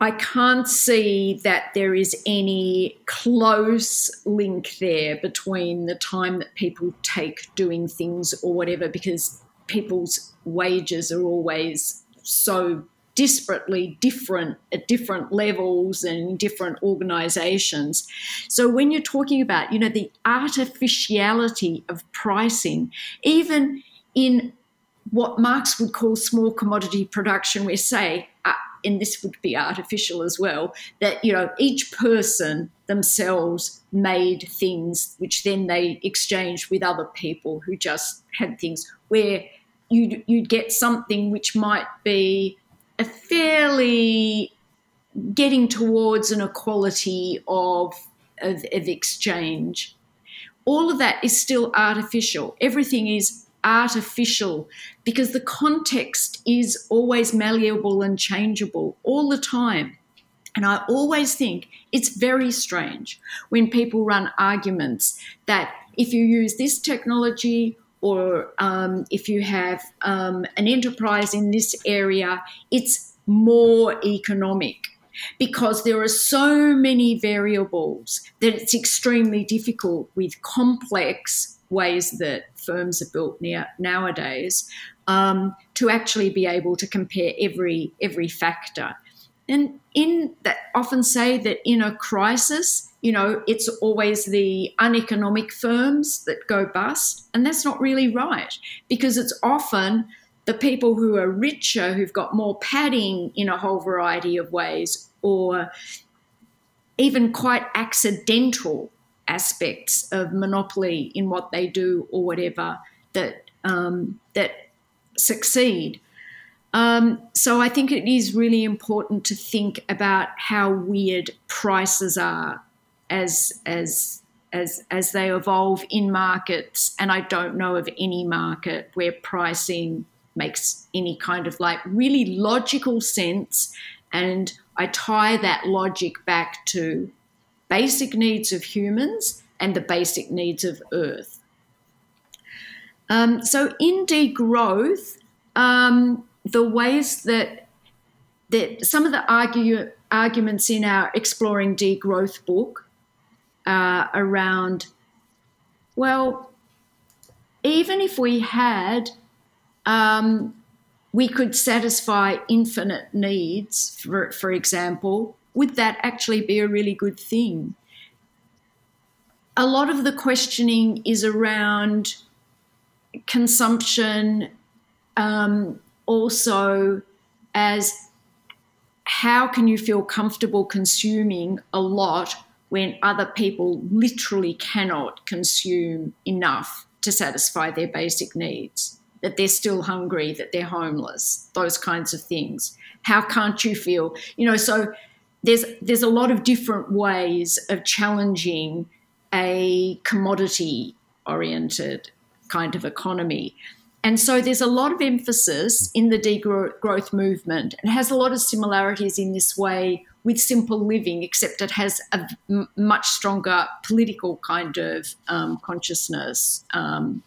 I can't see that there is any close link there between the time that people take doing things or whatever, because people's wages are always so disparately different at different levels and different organizations. So when you're talking about, you know, the artificiality of pricing, even in what Marx would call small commodity production, where say, uh, and this would be artificial as well, that you know each person themselves made things which then they exchanged with other people who just had things where you'd, you'd get something which might be a fairly getting towards an equality of, of, of exchange. All of that is still artificial. Everything is artificial because the context is always malleable and changeable all the time. And I always think it's very strange when people run arguments that if you use this technology or um, if you have um, an enterprise in this area, it's more economic because there are so many variables that it's extremely difficult with complex ways that firms are built now, nowadays um, to actually be able to compare every every factor. And in that, often say that in a crisis, you know, it's always the uneconomic firms that go bust, and that's not really right because it's often the people who are richer, who've got more padding in a whole variety of ways, or even quite accidental aspects of monopoly in what they do or whatever that um, that succeed. Um, so I think it is really important to think about how weird prices are as as as as they evolve in markets. And I don't know of any market where pricing makes any kind of like really logical sense. And I tie that logic back to basic needs of humans and the basic needs of Earth. Um, so in degrowth, um, the ways that that some of the argue, arguments in our exploring degrowth book uh, around, well, even if we had, um, we could satisfy infinite needs, for, for example, would that actually be a really good thing? A lot of the questioning is around consumption, um, also as how can you feel comfortable consuming a lot when other people literally cannot consume enough to satisfy their basic needs, that they're still hungry, that they're homeless, those kinds of things. How can't you feel? You know, so there's there's a lot of different ways of challenging a commodity oriented kind of economy. And so there's a lot of emphasis in the degrowth movement and has a lot of similarities in this way with simple living, except it has a much stronger political kind of um, consciousness. Um,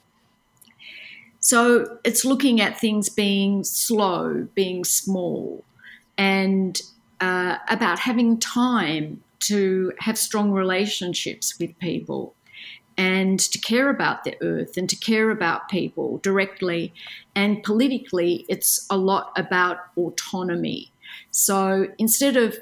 so it's looking at things being slow, being small, and uh, about having time to have strong relationships with people and to care about the earth and to care about people directly. And politically, it's a lot about autonomy. So instead of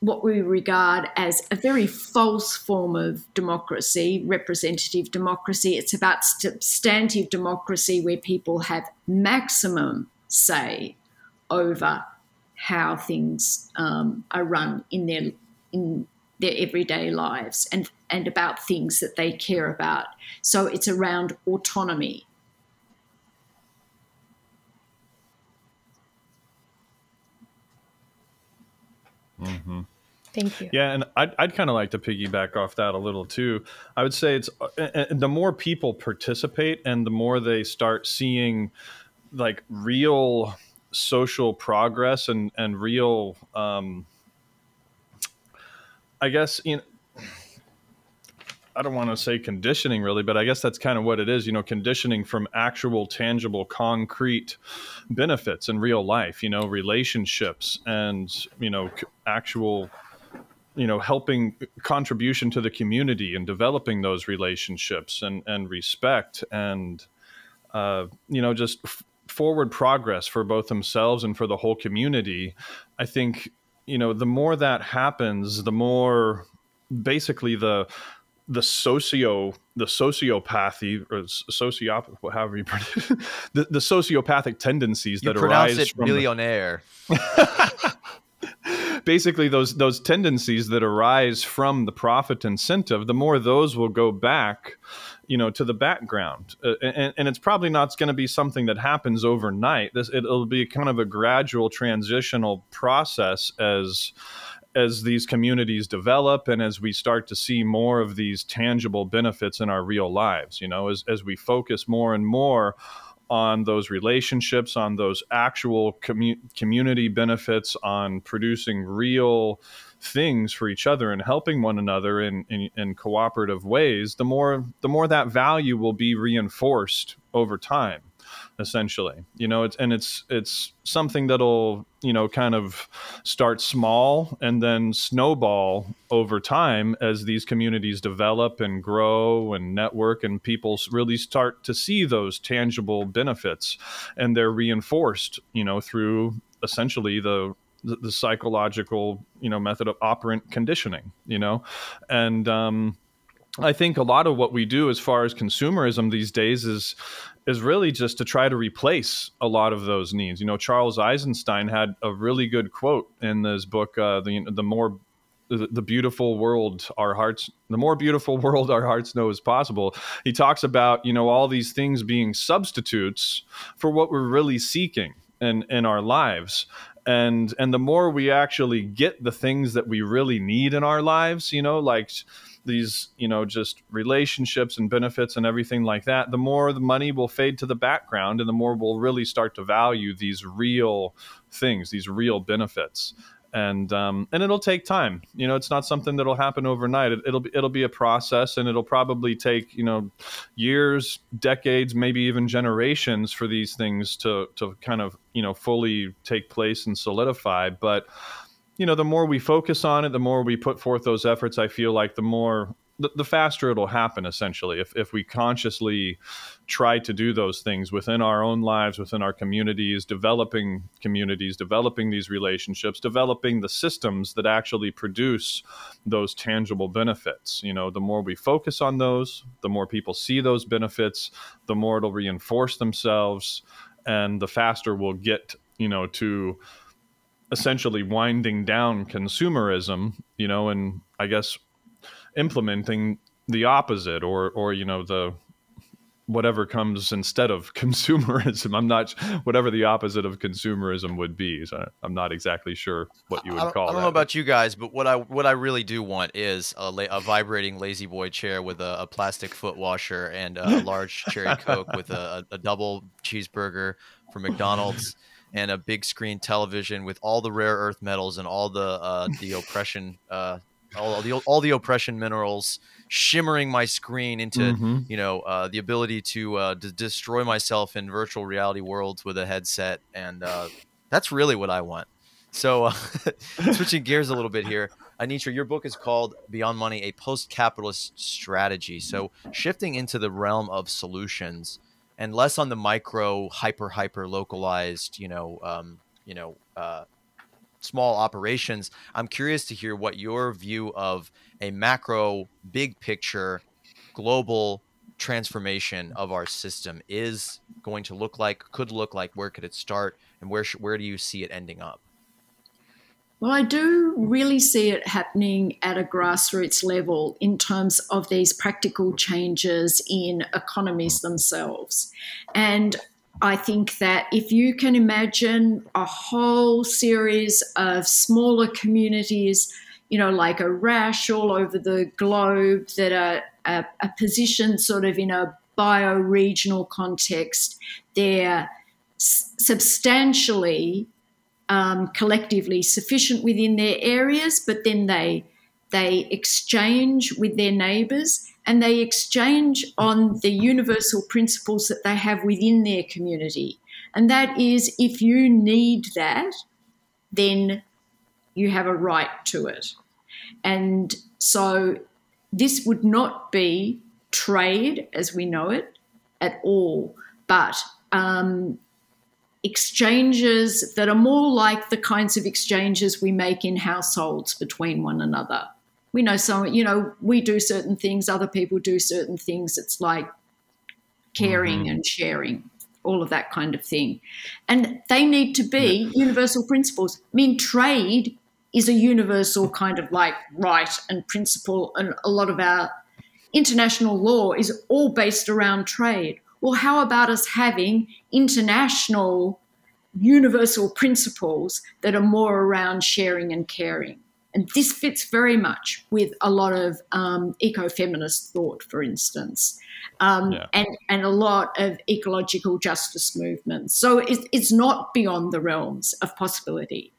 what we regard as a very false form of democracy, representative democracy. It's about substantive democracy where people have maximum say over how things um, are run in their in their everyday lives and and about things that they care about. So it's around autonomy. Mm-hmm. Thank you. Yeah, and I'd, I'd kind of like to piggyback off that a little too. I would say it's uh, the more people participate and the more they start seeing like real social progress and and real, um, I guess you know. I don't want to say conditioning really, but I guess that's kind of what it is, you know, conditioning from actual, tangible, concrete benefits in real life, you know, relationships and, you know, actual you know helping contribution to the community and developing those relationships and and respect and uh, you know just f- forward progress for both themselves and for the whole community i think you know the more that happens the more basically the the socio the sociopathy or sociop however you pronounce it, the, the sociopathic tendencies you that arise it really the, basically those those tendencies that arise from the profit incentive the more those will go back you know to the background. Uh, and, and, it's probably not going to be something that happens overnight. This it'll be kind of a gradual transitional process as as these communities develop and as we start to see more of these tangible benefits in our real lives you know as, as we focus more and more on those relationships, on those actual commu- community benefits, on producing real things for each other and helping one another in, in, in, cooperative ways, the more the more that value will be reinforced over time essentially. You know it's and it's it's something that'll you know kind of start small and then snowball over time as these communities develop and grow and network and people really start to see those tangible benefits. And they're reinforced you know through essentially the the, the psychological you know method of operant conditioning you know? And um I think a lot of what we do as far as consumerism these days is is really just to try to replace a lot of those needs. You know, Charles Eisenstein had a really good quote in his book, uh, the the more the, the beautiful world our hearts the more beautiful world our hearts know is possible. He talks about you know all these things being substitutes for what we're really seeking in in our lives and and the more we actually get the things that we really need in our lives you know like these you know just relationships and benefits and everything like that the more the money will fade to the background and the more we'll really start to value these real things these real benefits and um, and it'll take time. You know, it's not something that'll happen overnight. It, will be it'll be a process, and it'll probably take you know years, decades, maybe even generations for these things to to kind of you know fully take place and solidify. But you know, the more we focus on it, the more we put forth those efforts. I feel like the more the, the faster it'll happen essentially if, if we consciously try to do those things within our own lives within our communities developing communities developing these relationships developing the systems that actually produce those tangible benefits. You know the more we focus on those the more people see those benefits the more it'll reinforce themselves and the faster we'll get you know to essentially winding down consumerism you know and i guess implementing the opposite or or you know the whatever comes instead of consumerism. I'm not whatever the opposite of consumerism would be. So I'm not exactly sure what you would I call. I don't know about you guys, but what I what I really do want is a, la- a vibrating lazy boy chair with a, a, plastic foot washer and a large cherry coke with a, a double cheeseburger from McDonald's. And a big screen television with all the rare earth metals and all the uh, the oppression uh, all the all the oppression minerals shimmering my screen into mm-hmm. you know uh, the ability to, uh, to destroy myself in virtual reality worlds with a headset, and uh, that's really what I want. So, uh, switching gears a little bit here, Anitra, your book is called Beyond Money: A Post-Capitalist Strategy. So, shifting into the realm of solutions and less on the micro, hyper, hyper localized, you know, um, you know, uh, small operations. I'm curious to hear what your view of a macro, big picture, global transformation of our system is going to look like, could look like. Where could it start, and where sh- where do you see it ending up? Well, I do really see it happening at a grassroots level in terms of these practical changes in economies themselves. And I think that if you can imagine a whole series of smaller communities, you know, like a rash all over the globe that are, positioned sort of in a bioregional context, they're s- substantially um, collectively sufficient within their areas, but then they they exchange with their neighbours and they exchange on the universal principles that they have within their community. And that is if you need that, then you have a right to it. And so this would not be trade as we know it at all, but um, exchanges that are more like the kinds of exchanges we make in households between one another we know some, you know, we do certain things, other people do certain things. It's like caring mm-hmm. and sharing, all of that kind of thing. And they need to be yeah. universal principles. I mean, trade is a universal kind of like right and principle, and a lot of our international law is all based around trade. Well, how about us having international universal principles that are more around sharing and caring? And this fits very much with a lot of um, eco-feminist thought, for instance, um, yeah. and and a lot of ecological justice movements. So it's, it's not beyond the realms of possibility.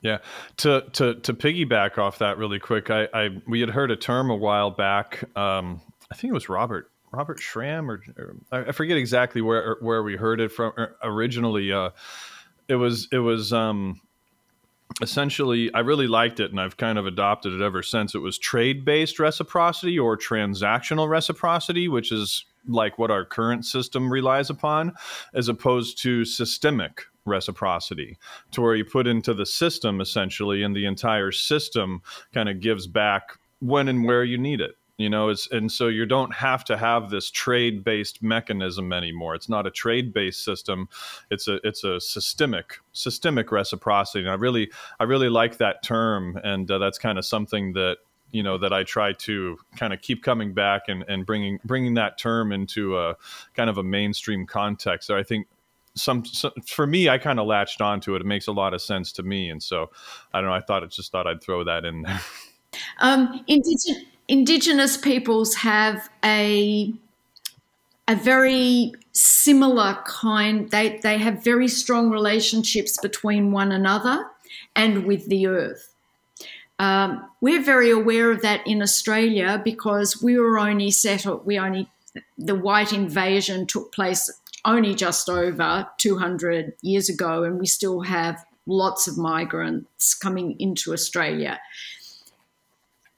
Yeah, to to to piggyback off that really quick, I, I we had heard a term a while back. Um, I think it was Robert Robert Schramm, or, or, I forget exactly where where we heard it from originally. Uh, it was it was um, essentially i really liked it and i've kind of adopted it ever since. It was trade-based reciprocity or transactional reciprocity which is like what our current system relies upon as opposed to systemic reciprocity to where you put into the system essentially and the entire system kind of gives back when and where you need it you know it's and so you don't have to have this trade based mechanism anymore. It's not a trade based system. It's a it's a systemic systemic reciprocity. And i really i really like that term. And uh, that's kind of something that you know that I try to kind of keep coming back and, and bringing bringing that term into a kind of a mainstream context. So I think some, some, for me i kind of latched onto it. It makes a lot of sense to me. And so i don't know i thought it just thought i'd throw that in there. Um, indigenous, indigenous peoples have a a very similar kind they they have very strong relationships between one another and with the earth um, we're very aware of that in australia because we were only settled we only the white invasion took place only just over 200 years ago, and we still have lots of migrants coming into Australia.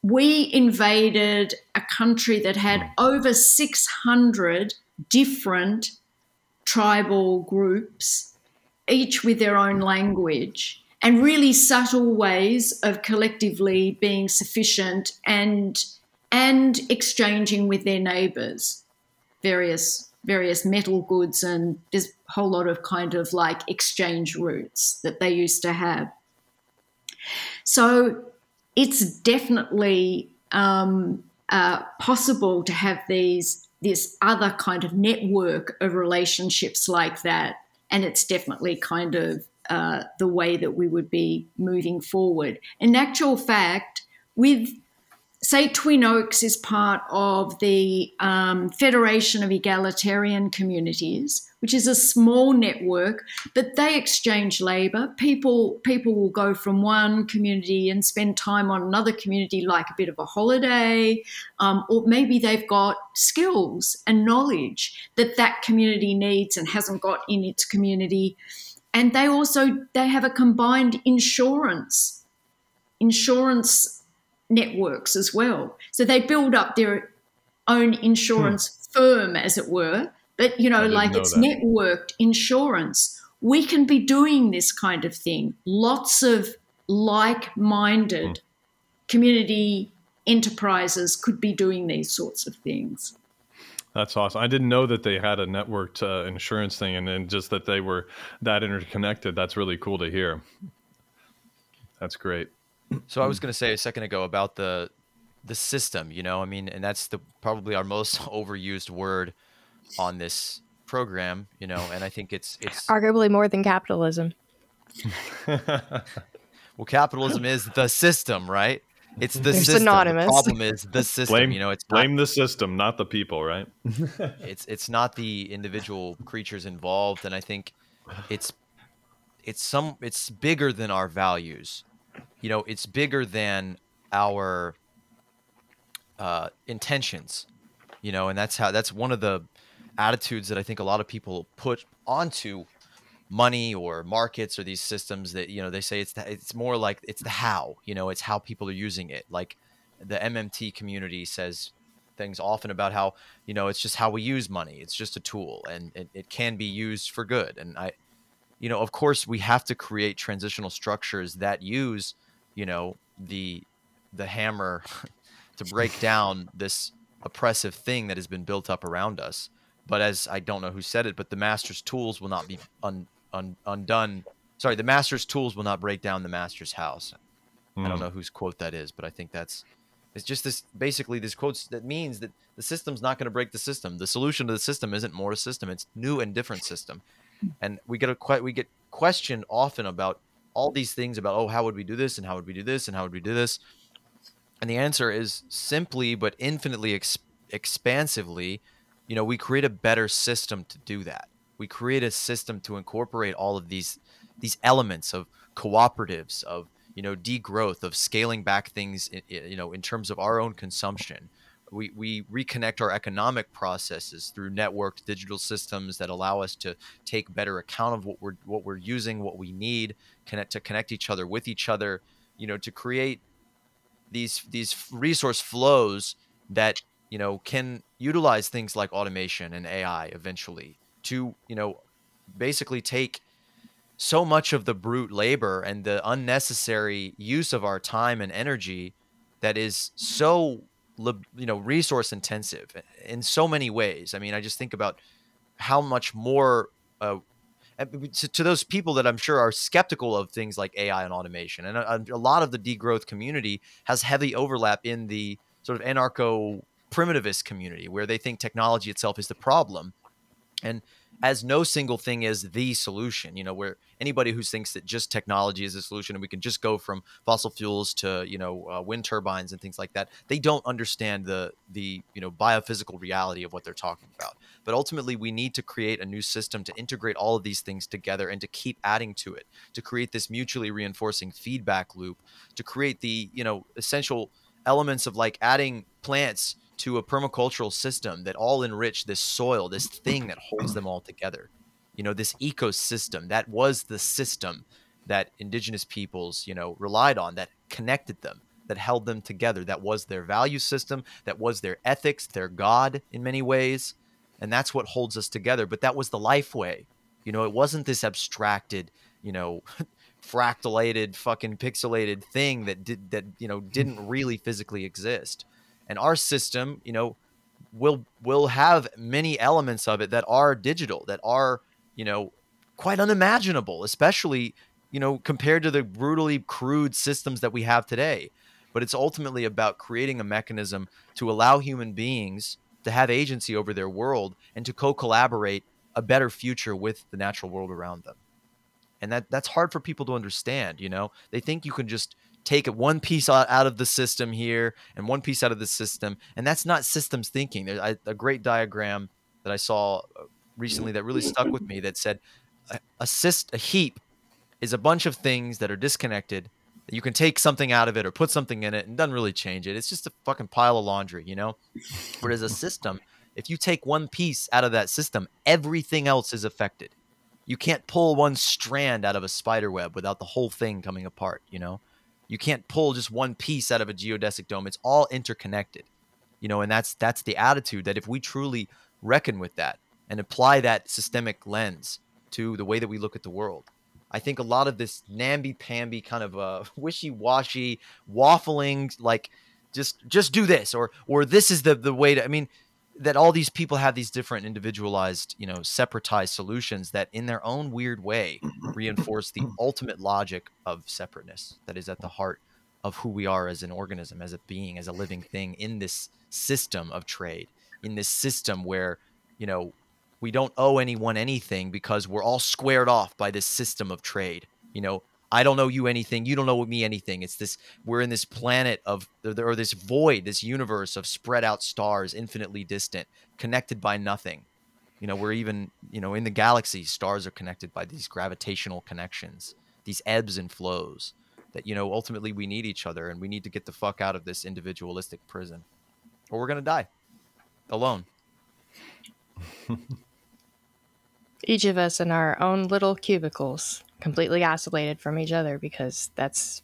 We invaded a country that had hmm. over 600 different tribal groups, each with their own language, and really subtle ways of collectively being sufficient and and exchanging with their neighbors various various metal goods and there's a whole lot of kind of like exchange routes that they used to have. So it's definitely um, uh, possible to have these this other kind of network of relationships like that, and it's definitely kind of uh, the way that we would be moving forward. In actual fact, with say Twin Oaks is part of the um, Federation of Egalitarian Communities, which is a small network, but they exchange labour. People people will go from one community and spend time on another community, like a bit of a holiday, um, or maybe they've got skills and knowledge that that community needs and hasn't got in its community. And they also they have a combined insurance insurance networks as well. So they build up their own insurance hmm. firm, as it were. But, you know, like know it's that. networked insurance. We can be doing this kind of thing. Lots of like minded hmm. community enterprises could be doing these sorts of things. That's awesome. I didn't know that they had a networked uh, insurance thing and then just that they were that interconnected. That's really cool to hear. That's great. So I was going to say a second ago about the the system, you know, I mean, and that's the probably our most overused word on this program, you know, and I think it's it's arguably more than capitalism. well, capitalism is the system, right? It's the They're system. Synonymous. The problem is the system. Blame, you know, it's blame not, the system, not the people, right? it's it's not the individual creatures involved, and I think it's it's some it's bigger than our values you know, it's bigger than our uh, intentions, you know, and that's how that's one of the attitudes that I think a lot of people put onto money or markets or these systems that you know they say it's the, it's more like it's the how you know it's how people are using it. Like the MMT community says things often about how you know it's just how we use money. It's just a tool and it, it can be used for good. And I you know of course we have to create transitional structures that use you know the the hammer to break down this oppressive thing that has been built up around us. But as I don't know who said it, but the master's tools will not be un, un, undone. Sorry, the master's tools will not break down the master's house. Mm. I don't hmm. know whose quote that is, but I think that's it's just this basically this quote that means that the system's not going to break the system. The solution to the system isn't more a system; it's new and different system. And we get a quite we get questioned often about all these things about oh how would we do this and how would we do this and how would we do this? And the answer is simply but infinitely ex- expansively you know we create a better system to do that. We create a system to incorporate all of these these elements of cooperatives of you know degrowth of scaling back things you know in terms of our own consumption we, we reconnect our economic processes through networked digital systems that allow us to take better account of what we're what we're using, what we need, connect to connect each other with each other, you know, to create these these resource flows that you know can utilize things like automation and AI eventually to you know basically take so much of the brute labor and the unnecessary use of our time and energy that is so you know resource intensive in so many ways. I mean, I just think about how much more uh, to, to, those people that I'm sure are skeptical of things like AI and automation, and a, a, lot of the degrowth community has heavy overlap in the sort of anarcho primitivist community where they think technology itself is the problem, and as no single thing is the solution. You know, where anybody who thinks that just technology is the solution and we can just go from fossil fuels to you know uh, wind turbines and things like that, they don't understand the the you know biophysical reality of what they're talking about. But ultimately, we need to create a new system to integrate all of these things together and to keep adding to it, to create this mutually reinforcing feedback loop, to create the you know essential elements of like adding plants to a permacultural system that all enrich this soil, this thing that holds them all together. You know, this ecosystem that was the system that indigenous peoples, you know, relied on, that connected them, that held them together, that was their value system, that was their ethics, their God in many ways. And that's what holds us together. But that was the life way. You know, it wasn't this abstracted, you know, fractalated, fucking pixelated thing that did that, you know, didn't really physically exist and our system you know will will have many elements of it that are digital that are you know quite unimaginable especially you know compared to the brutally crude systems that we have today. But it's ultimately about creating a mechanism to allow human beings to have agency over their world and to co-collaborate a better future with the natural world around them. And that that's hard for people to understand you know? They think you can just take one piece out of the system here and one piece out of the system and that's not systems thinking. There's a great diagram that i saw uh, recently that really stuck with me that said a, a, a heap is a bunch of things that are disconnected you can take something out of it or put something in it and doesn't really change it. It's just a fucking pile of laundry you know? Whereas a system if you take one piece out of that system everything else is affected. You can't pull one strand out of a spider web without the whole thing coming apart you know you can't pull just one piece out of a geodesic dome. It's all interconnected. You know, and that's that's the attitude that if we truly reckon with that and apply that systemic lens to the way that we look at the world, I think a lot of this namby-pamby kind of uh, wishy-washy waffling, like just just do this or or this is the the way to. I mean, that all these people have these different individualized, you know, separatized solutions that in their own weird way mm-hmm. reinforce the mm-hmm. ultimate logic of separateness that is at the heart of who we are as an organism, as a being, as a living thing in this system of trade, in this system where, you know, we don't owe anyone anything because we're all squared off by this system of trade. You know, I don't know you anything. You don't know me anything. It's this, we're in this planet of, or this void, this universe of spread out stars, infinitely distant, connected by nothing. You know, we're even, you know, in the galaxy, stars are connected by these gravitational connections, these ebbs and flows that, you know, ultimately we need each other and we need to get the fuck out of this individualistic prison or we're to die alone. Each of us in our own little cubicles completely isolated from each other because that's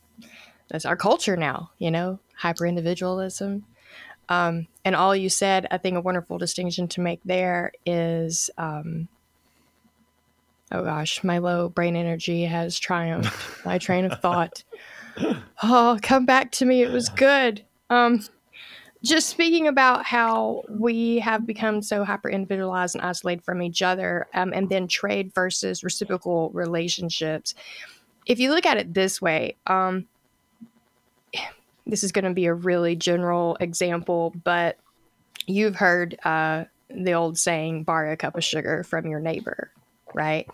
that's our culture now you know hyper individualism um, and all you said i think a wonderful distinction to make there is um, oh gosh my low brain energy has triumphed. My train of thought. Oh come back to me. It was good. Um, just speaking about how we have become so hyper individualized and isolated from each other, um, and then trade versus reciprocal relationships. If you look at it this way, um, this is going to be a really general example, but you've heard uh, the old saying, borrow a cup of sugar from your neighbor, right?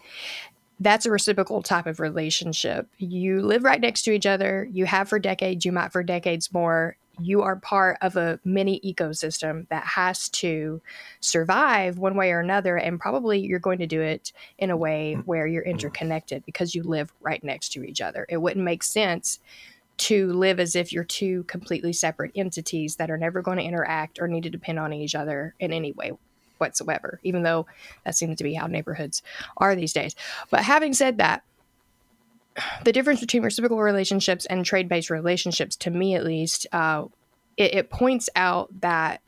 That's a reciprocal type of relationship. You live right next to each other, you have for decades, you might for decades more, you are part of a mini ecosystem that has to survive one way or another. And probably you're going to do it in a way mm. where you're interconnected because you live right next to each other. It wouldn't make sense to live as if you're two completely separate entities that are never going to interact or need to depend on each other in any way whatsoever, even though that seems to be how neighborhoods are these days. But having said that, the difference between reciprocal relationships and trade based relationships, to me at least, uh, it, it, points out that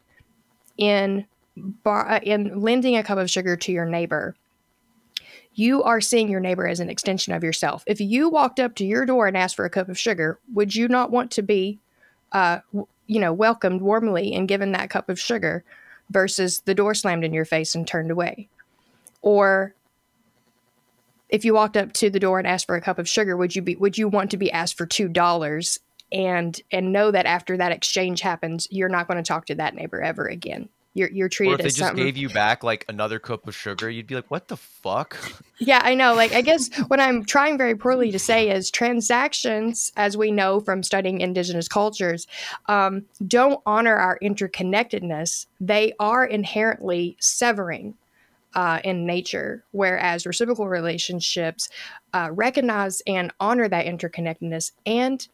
in bar, uh, in lending a cup of sugar to your neighbor, you are seeing your neighbor as an extension of yourself. If you walked up to your door and asked for a cup of sugar, would you not want to be uh, you know, welcomed warmly and given that cup of sugar versus the door slammed in your face and turned away? Or if you walked up to the door and asked for a cup of sugar, would you be would you want to be asked for two dollars and and know that after that exchange happens, you're not going to talk to that neighbor ever again? You're you're treated or if they just something. gave you back like another cup of sugar, you'd be like, "What the fuck?" Yeah, I know. Like, I guess what I'm trying very poorly to say is transactions, as we know from studying indigenous cultures, um, don't honor our interconnectedness. They are inherently severing uh, in nature, whereas reciprocal relationships uh, recognize and honor that interconnectedness and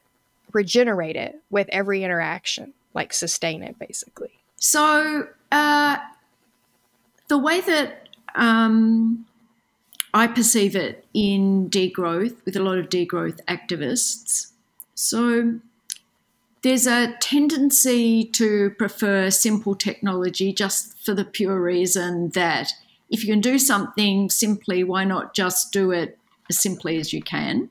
regenerate it with every interaction, like sustain it, basically. So, uh, the way that um, I perceive it in degrowth with a lot of degrowth activists, so there's a tendency to prefer simple technology just for the pure reason that if you can do something simply, why not just do it as simply as you can?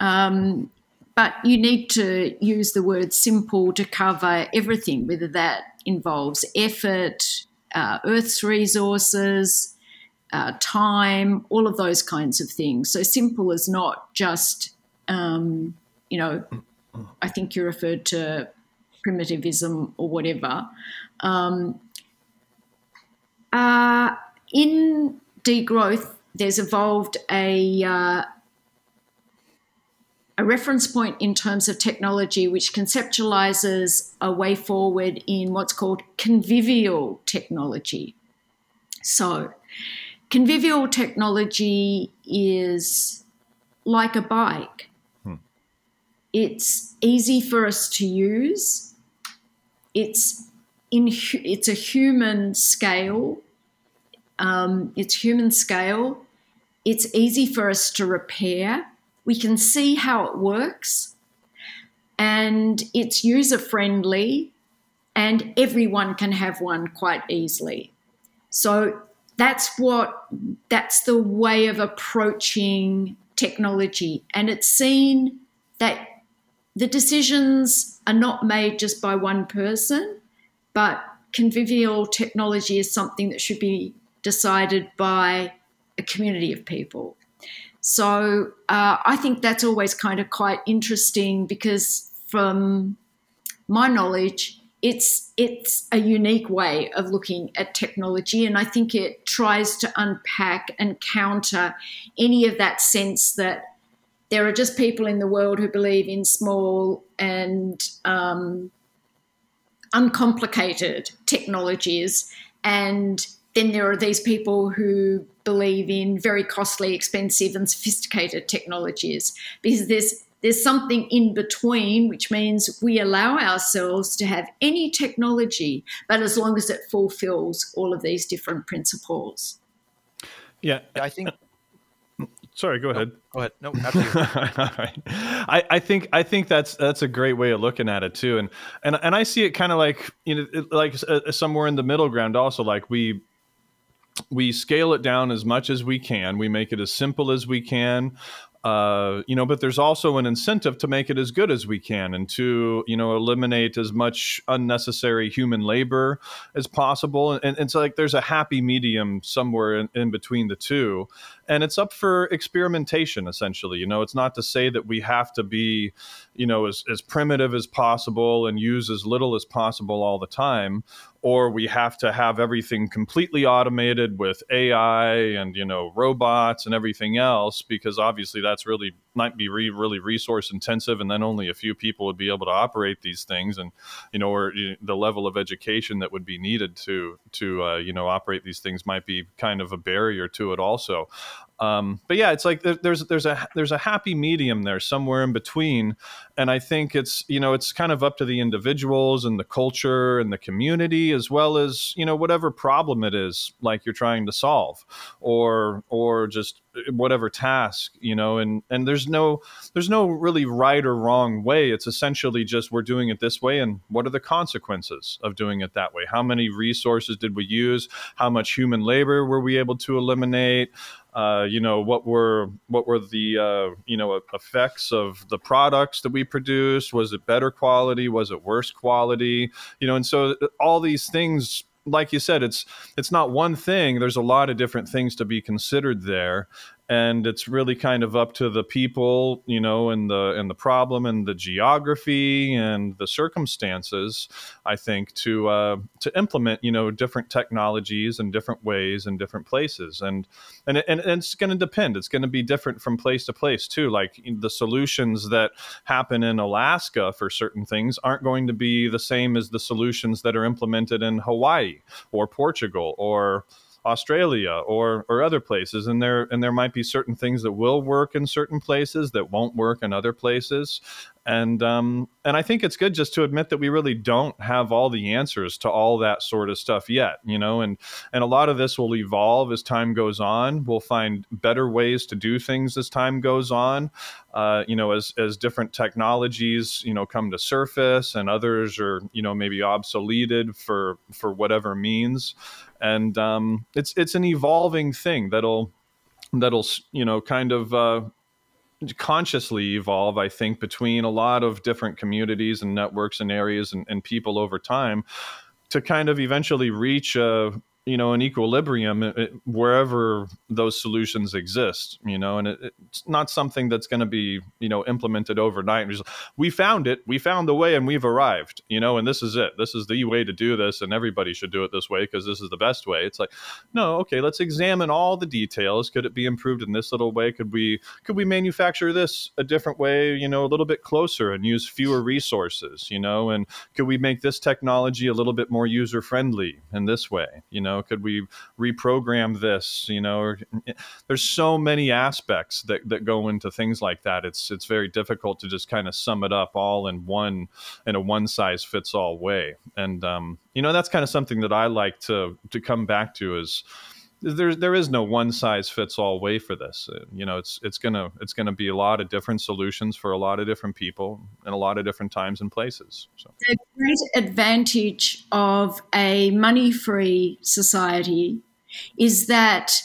Um, but you need to use the word simple to cover everything, whether that involves effort, uh, Earth's resources, uh, time, all of those kinds of things. So simple is not just, um, you know, I think you referred to primitivism or whatever. Um, uh, in degrowth, there's evolved a uh, a reference point in terms of technology which conceptualizes a way forward in what's called convivial technology. So, convivial technology is like a bike. It's easy for us to use. It's in it's a human scale. Um, it's human scale. It's easy for us to repair we can see how it works and it's user friendly and everyone can have one quite easily so that's what that's the way of approaching technology and it's seen that the decisions are not made just by one person but convivial technology is something that should be decided by a community of people. So uh, I think that's always kind of quite interesting because, from my knowledge, it's it's a unique way of looking at technology, and I think it tries to unpack and counter any of that sense that there are just people in the world who believe in small and um, uncomplicated technologies, and then there are these people who believe in very costly, expensive, and sophisticated technologies because there's there's something in between, which means we allow ourselves to have any technology, but as long as it fulfills all of these different principles. Yeah, I think. Sorry, go ahead. Go ahead. No, absolutely. Right. I, I think I think that's that's a great way of looking at it too, and and and I see it kind of like you know it, like uh, somewhere in the middle ground. Also, like we we scale it down as much as we can. We make it as simple as we can. Uh, you know, but there's also an incentive to make it as good as we can and to, you know, eliminate as much unnecessary human labor as possible. And, and it's like there's a happy medium somewhere in, in between the two. And it's up for experimentation, essentially. You know, it's not to say that we have to be, you know, as, as primitive as possible and use as little as possible all the time or we have to have everything completely automated with AI and you know robots and everything else because obviously that's really might be re- really resource intensive and then only a few people would be able to operate these things and you know or you know, the level of education that would be needed to to uh, you know operate these things might be kind of a barrier to it also um, but yeah, it's like there's there's a there's a happy medium there somewhere in between, and I think it's you know it's kind of up to the individuals and the culture and the community as well as you know whatever problem it is like you're trying to solve, or or just whatever task you know and and there's no there's no really right or wrong way. It's essentially just we're doing it this way and what are the consequences of doing it that way? How many resources did we use? How much human labor were we able to eliminate Uh, you know what were what were the uh, you know effects of the products that we produced? Was it better quality? Was it worse quality? You know, and so uh, all these things like you said, it's it's not one thing. There's a lot of different things to be considered there, and it's really kind of up to the people, you know, and the and the problem and the geography and the circumstances. I think to uh, to implement, you know, different technologies and different ways in different places, and and and, and it's going to depend. It's going to be different from place to place too. Like the solutions that happen in Alaska for certain things aren't going to be the same as the solutions that are implemented in Hawaii or Portugal or Australia or or other places and there and there might be certain things that will work in certain places that won't work in other places and um, and I think it's good just to admit that we really don't have all the answers to all that sort of stuff yet you know and and a lot of this will evolve as time goes on. We'll find better ways to do things as time goes on. Uh, you know as as different technologies you know come to surface and others are you know maybe obsoleted for for whatever means. And um, it's it's an evolving thing that'll that'll you know kind of uh, consciously evolve i think between a lot of different communities and networks and areas and, and people over time to kind of eventually reach a, you know an equilibrium uh, wherever those solutions exist you know and it, it's not something that's going to be you know implemented overnight. Just, we found it we found the way and we've arrived you know and this is it. This is the way to do this and everybody should do it this way because this is the best way. It's like no okay let's examine all the details. Could it be improved in this little way? Could we could we manufacture this a different way you know a little bit closer and use fewer resources you know and could we make this technology a little bit more user friendly in this way you know could we reprogram this you know there's so many aspects that, that go into things like that. It's it's very difficult to just kind of sum it up all in one in a one size fits all way. And um, you know that's kind of something that i like to to come back to is there there is no one size fits all way for this. Uh, you know, it's it's gonna it's gonna be a lot of different solutions for a lot of different people in a lot of different times and places. So. The great advantage of a money-free society is that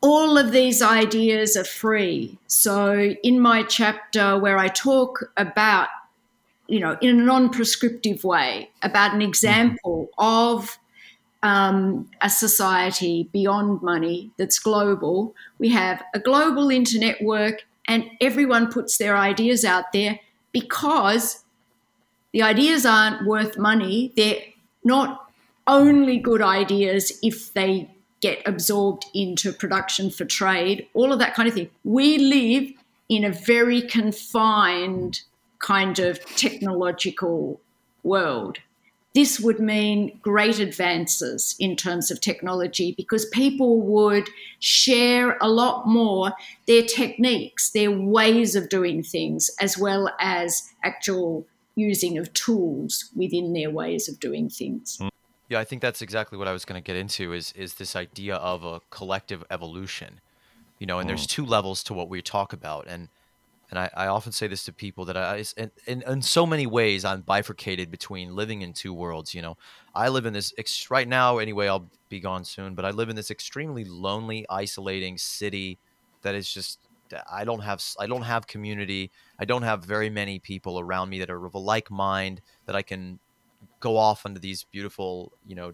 all of these ideas are free. So, in my chapter where I talk about, you know, in a non-prescriptive way about an example mm-hmm. of um, a society beyond money that's global. We have a global internet work, and everyone puts their ideas out there because the ideas aren't worth money. They're not only good ideas if they get absorbed into production for trade, all of that kind of thing. We live in a very confined kind of technological world this would mean great advances in terms of technology because people would share a lot more their techniques, their ways of doing things, as well as actual using of tools within their ways of doing things. Mm. Yeah, I think that's exactly what I was going to get into is is this idea of a collective evolution. You know, and there's mm. two levels to what we talk about and and I, I often say this to people that I, in, in, in so many ways, I'm bifurcated between living in two worlds. You know, I live in this ex- right now. Anyway, I'll be gone soon, but I live in this extremely lonely, isolating city that is just. I don't have I don't have community. I don't have very many people around me that are of a like mind that I can go off into these beautiful, you know,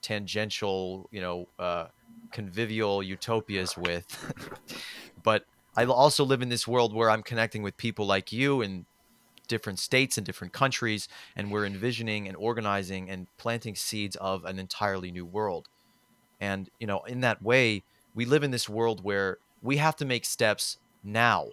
tangential, you know, uh, convivial utopias with. but I also live in this world where I'm connecting with people like you in different states and different countries, and we're envisioning and organizing and planting seeds of an entirely new world. And, you know, in that way, we live in this world where we have to make steps now,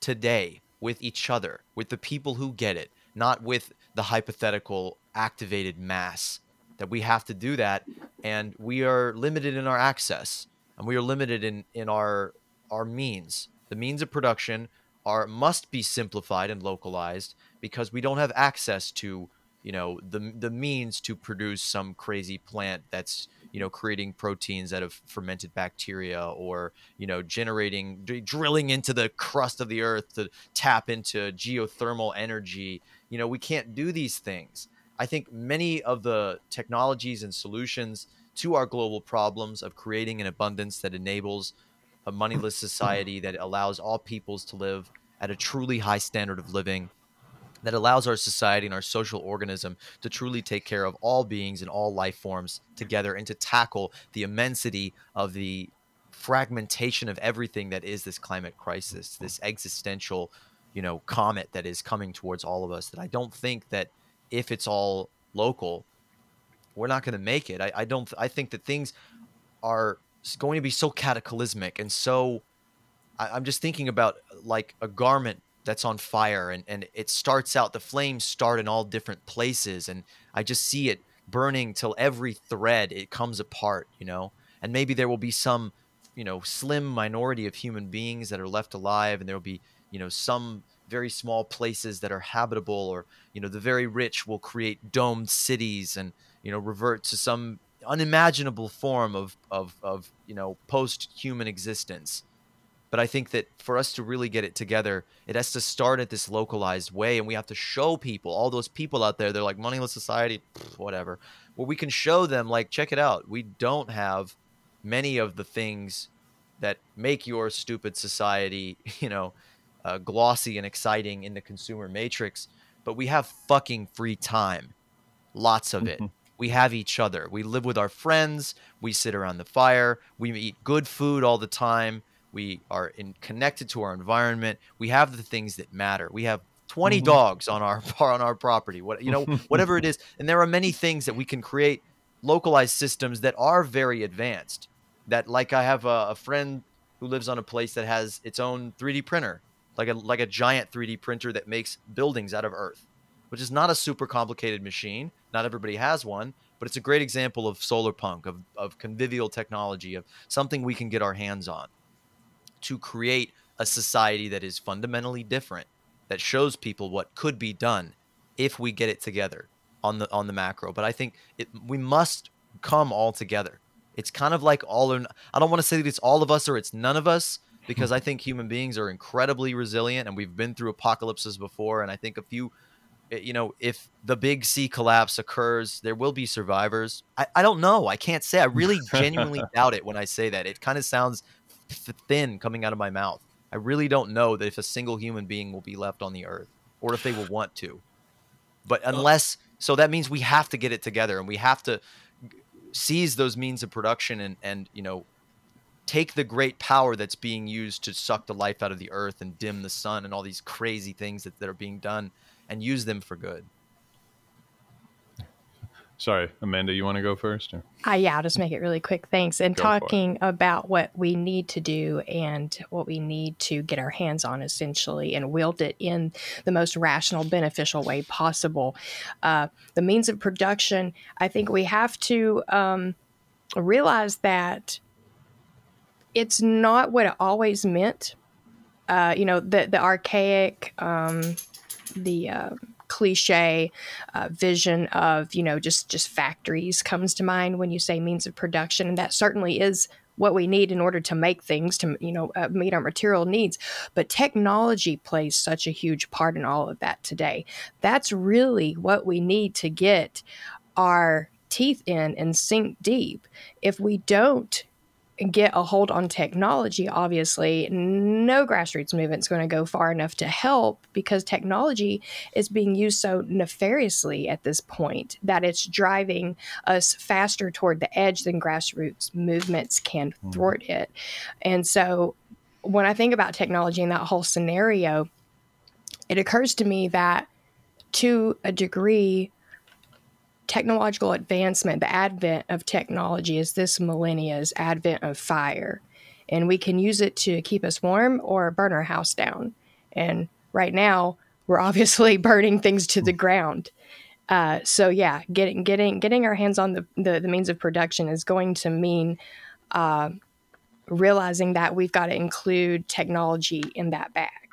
today, with each other, with the people who get it, not with the hypothetical activated mass. That we have to do that, and we are limited in our access, and we are limited in in our our means the means of production are must be simplified and localized because we don't have access to you know the the means to produce some crazy plant that's you know creating proteins out of fermented bacteria or you know generating drilling into the crust of the earth to tap into geothermal energy. You know we can't do these things. I think many of the technologies and solutions to our global problems of creating an abundance that enables a moneyless society that allows all peoples to live at a truly high standard of living that allows our society and our social organism to truly take care of all beings and all life forms together and to tackle the immensity of the fragmentation of everything that is this climate crisis, this existential, you know, comet that is coming towards all of us. That I don't think that if it's all local, we're not going to make it. I, I don't. I think that things are going to be so cataclysmic and so. I, I'm just thinking about like a garment that's on fire and, and it starts out the flames start in all different places and i just see it burning till every thread it comes apart you know and maybe there will be some you know slim minority of human beings that are left alive and there will be you know some very small places that are habitable or you know the very rich will create domed cities and you know revert to some unimaginable form of of, of you know post-human existence but I think that for us to really get it together, it has to start at this localized way, and we have to show people, all those people out there, they're like moneyless society, whatever. Well, we can show them, like, check it out. We don't have many of the things that make your stupid society, you know, uh, glossy and exciting in the consumer matrix, but we have fucking free time, lots of it. We have each other. We live with our friends. We sit around the fire. We eat good food all the time we are in connected to our environment we have the things that matter we have 20 mm-hmm. dogs on our on our property what you know whatever it is and there are many things that we can create localized systems that are very advanced that like i have a, a friend who lives on a place that has its own 3d printer like a like a giant 3d printer that makes buildings out of earth which is not a super complicated machine not everybody has one but it's a great example of solar punk of, of convivial technology of something we can get our hands on to create a society that is fundamentally different that shows people what could be done if we get it together on the on the macro. But i think it, we must come all together. It's kind of like all or i don't want to say that it's all of us or it's none of us because hmm. i think human beings are incredibly resilient and we've been through apocalypses before and i think a few Eh, you know if the big sea collapse occurs there will be survivors. I, I don't know. I can't say. I really genuinely doubt it when i say that. It kind of sounds thin coming out of my mouth. I really don't know that if a single human being will be left on the earth or if they will want to. But unless, so that means we have to get it together and we have to seize those means of production and, and you know, take the great power that's being used to suck the life out of the earth and dim the sun and all these crazy things that, that are being done and use them for good. Sorry, Amanda, you want to go first? Or? Uh, yeah, I'll just make it really quick. Thanks. And go talking about what we need to do and what we need to get our hands on, essentially, and wield it in the most rational, beneficial way possible. Uh, the means of production, I think we have to um, realize that it's not what it always meant. Uh, you know, the, the archaic, um, the uh, cliche uh, vision of you know just just factories comes to mind when you say means of production and that certainly is what we need in order to make things to you know uh, meet our material needs. But technology plays such a huge part in all of that today. That's really what we need to get our teeth in and sink deep. If we don't get a hold on technology, obviously, no grassroots movement is going to go far enough to help because technology is being used so nefariously at this point that it's driving us faster toward the edge than grassroots movements can mm. thwart it. And so when I think about technology in that whole scenario, it occurs to me that to a degree, technological advancement, the advent of technology is this millennia's advent of fire. And we can use it to keep us warm or burn our house down. And right now, we're obviously burning things to the ground. Uh, so yeah, getting getting getting our hands on the, the, the means of production is going to mean uh, realizing that we've got to include technology in that bag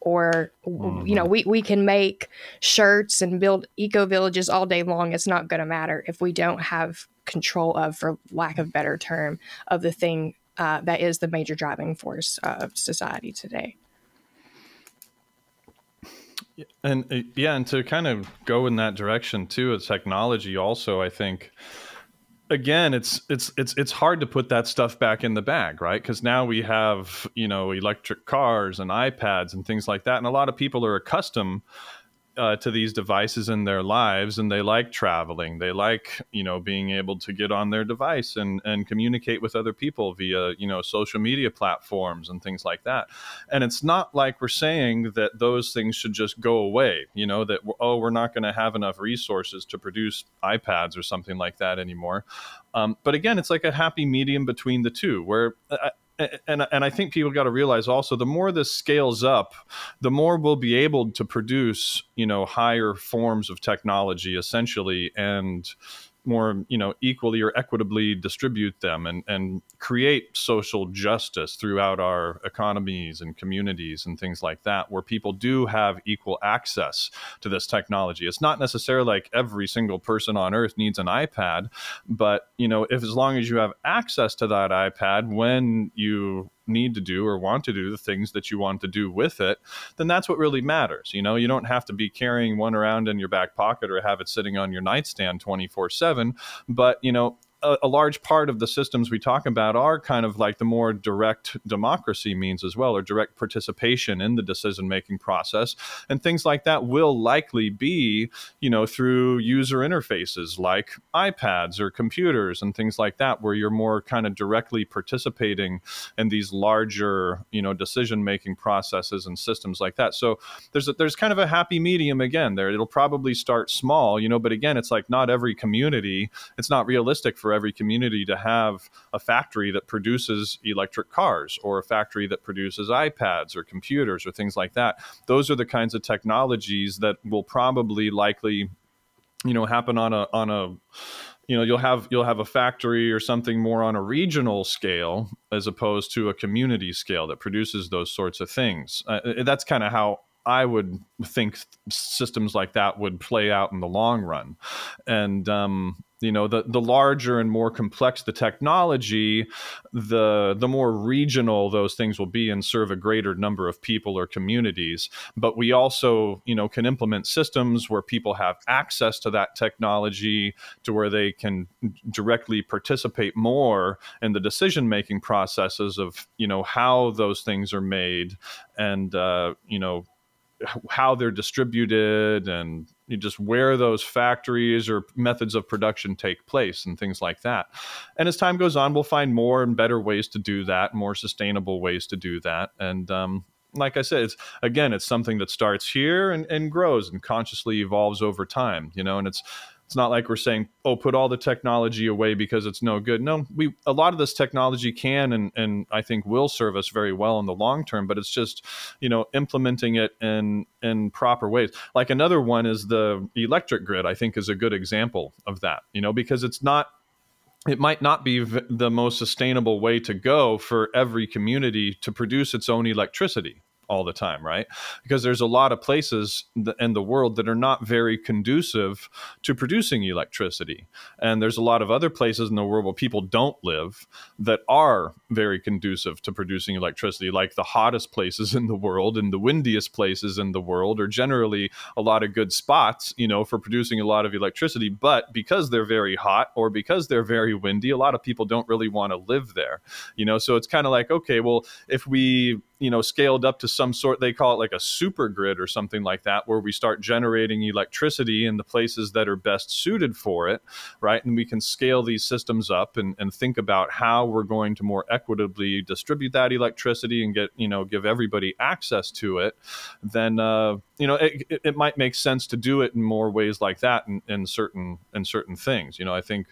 or mm-hmm. you know mm-hmm. we, we can make shirts and build eco villages all day long it's not going to matter if we don't have control of for lack of better term of the thing uh, that is the major driving force of society today and uh, yeah and to kind of go in that direction too with technology also i think again it's it's it's it's hard to put that stuff back in the bag right? Because now we have you know electric cars and ipads and things like that and a lot of people are accustomed uh, to these devices in their lives and they like traveling. They like you know being able to get on their device and and communicate with other people via you know social media platforms and things like that. And it's not like we're saying that those things should just go away you know that oh we're not going to have enough resources to produce ipads or something like that anymore. Um, but again it's like a happy medium between the two where uh, and and I think people got to realize also the more this scales up, the more we'll be able to produce you know higher forms of technology essentially and more you know equally or equitably distribute them and and create social justice throughout our economies and communities and things like that where people do have equal access to this technology. It's not necessarily like every single person on earth needs an ipad but you know if as long as you have access to that ipad when you need to do or want to do the things that you want to do with it, then that's what really matters. You know, you don't have to be carrying one around in your back pocket or have it sitting on your nightstand 24 7. But, you know, a, a, large part of the systems we talk about are kind of like the more direct democracy means as well, or direct participation in the decision making process. And things like that will likely be, you know, through user interfaces like iPads or computers and things like that, where you're more kind of directly participating in these larger, you know, decision making processes and systems like that. So there's a, there's kind of a happy medium again there. It'll probably start small, you know, but again, it's like not every community, it's not realistic for for every community to have a factory that produces electric cars or a factory that produces iPads or computers or things like that. Those are the kinds of technologies that will probably likely you know happen on a on a you know you'll have you'll have a factory or something more on a regional scale as opposed to a community scale that produces those sorts of things uh, that's kind of how I would think systems like that would play out in the long run. And um, you know the the larger and more complex the technology the the more regional those things will be and serve a greater number of people or communities. But we also you know can implement systems where people have access to that technology to where they can directly participate more in the decision making processes of you know how those things are made and uh, you know how they're distributed and just where those factories or methods of production take place and things like that. And as time goes on, we'll find more and better ways to do that, more sustainable ways to do that. And um, like I said, it's again, it's something that starts here and, and grows and consciously evolves over time, you know, and it's it's not like we're saying, oh, put all the technology away because it's no good. No, we a lot of this technology can and and I think will serve us very well in the long term, but it's just, you know, implementing it in in proper ways. Like another one is the electric grid, I think is a good example of that, you know, because it's not it might not be the most sustainable way to go for every community to produce its own electricity all the time, right? Because there's a lot of places in the world that are not very conducive to producing electricity. And there's a lot of other places in the world where people don't live that are very conducive to producing electricity, like the hottest places in the world and the windiest places in the world are generally a lot of good spots, you know, for producing a lot of electricity. But because they're very hot or because they're very windy, a lot of people don't really want to live there, you know? So it's kind of like, okay, well, if we you know scaled up to some sort they call it like a super grid or something like that where we start generating electricity in the places that are best suited for it right? And we can scale these systems up and, and think about how we're going to more equitably distribute that electricity and get you know give everybody access to it. Then uh, you know it, it, might make sense to do it in more ways like that in, in certain in certain things. You know i think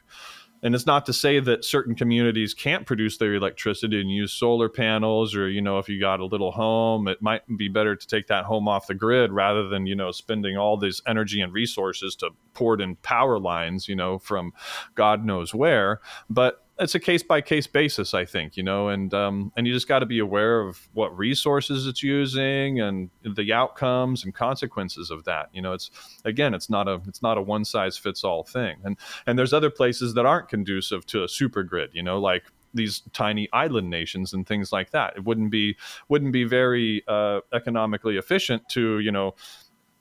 and it's not to say that certain communities can't produce their electricity and use solar panels or you know if you got a little home it might be better to take that home off the grid rather than you know spending all this energy and resources to port in power lines you know from god knows where. But it's a case by case basis, I think, you know, and um, and you just got to be aware of what resources it's using and the outcomes and consequences of that. You know, it's again, it's not a it's not a one size fits all thing, and and there's other places that aren't conducive to a super grid. You know, like these tiny island nations and things like that. It wouldn't be wouldn't be very uh, economically efficient to you know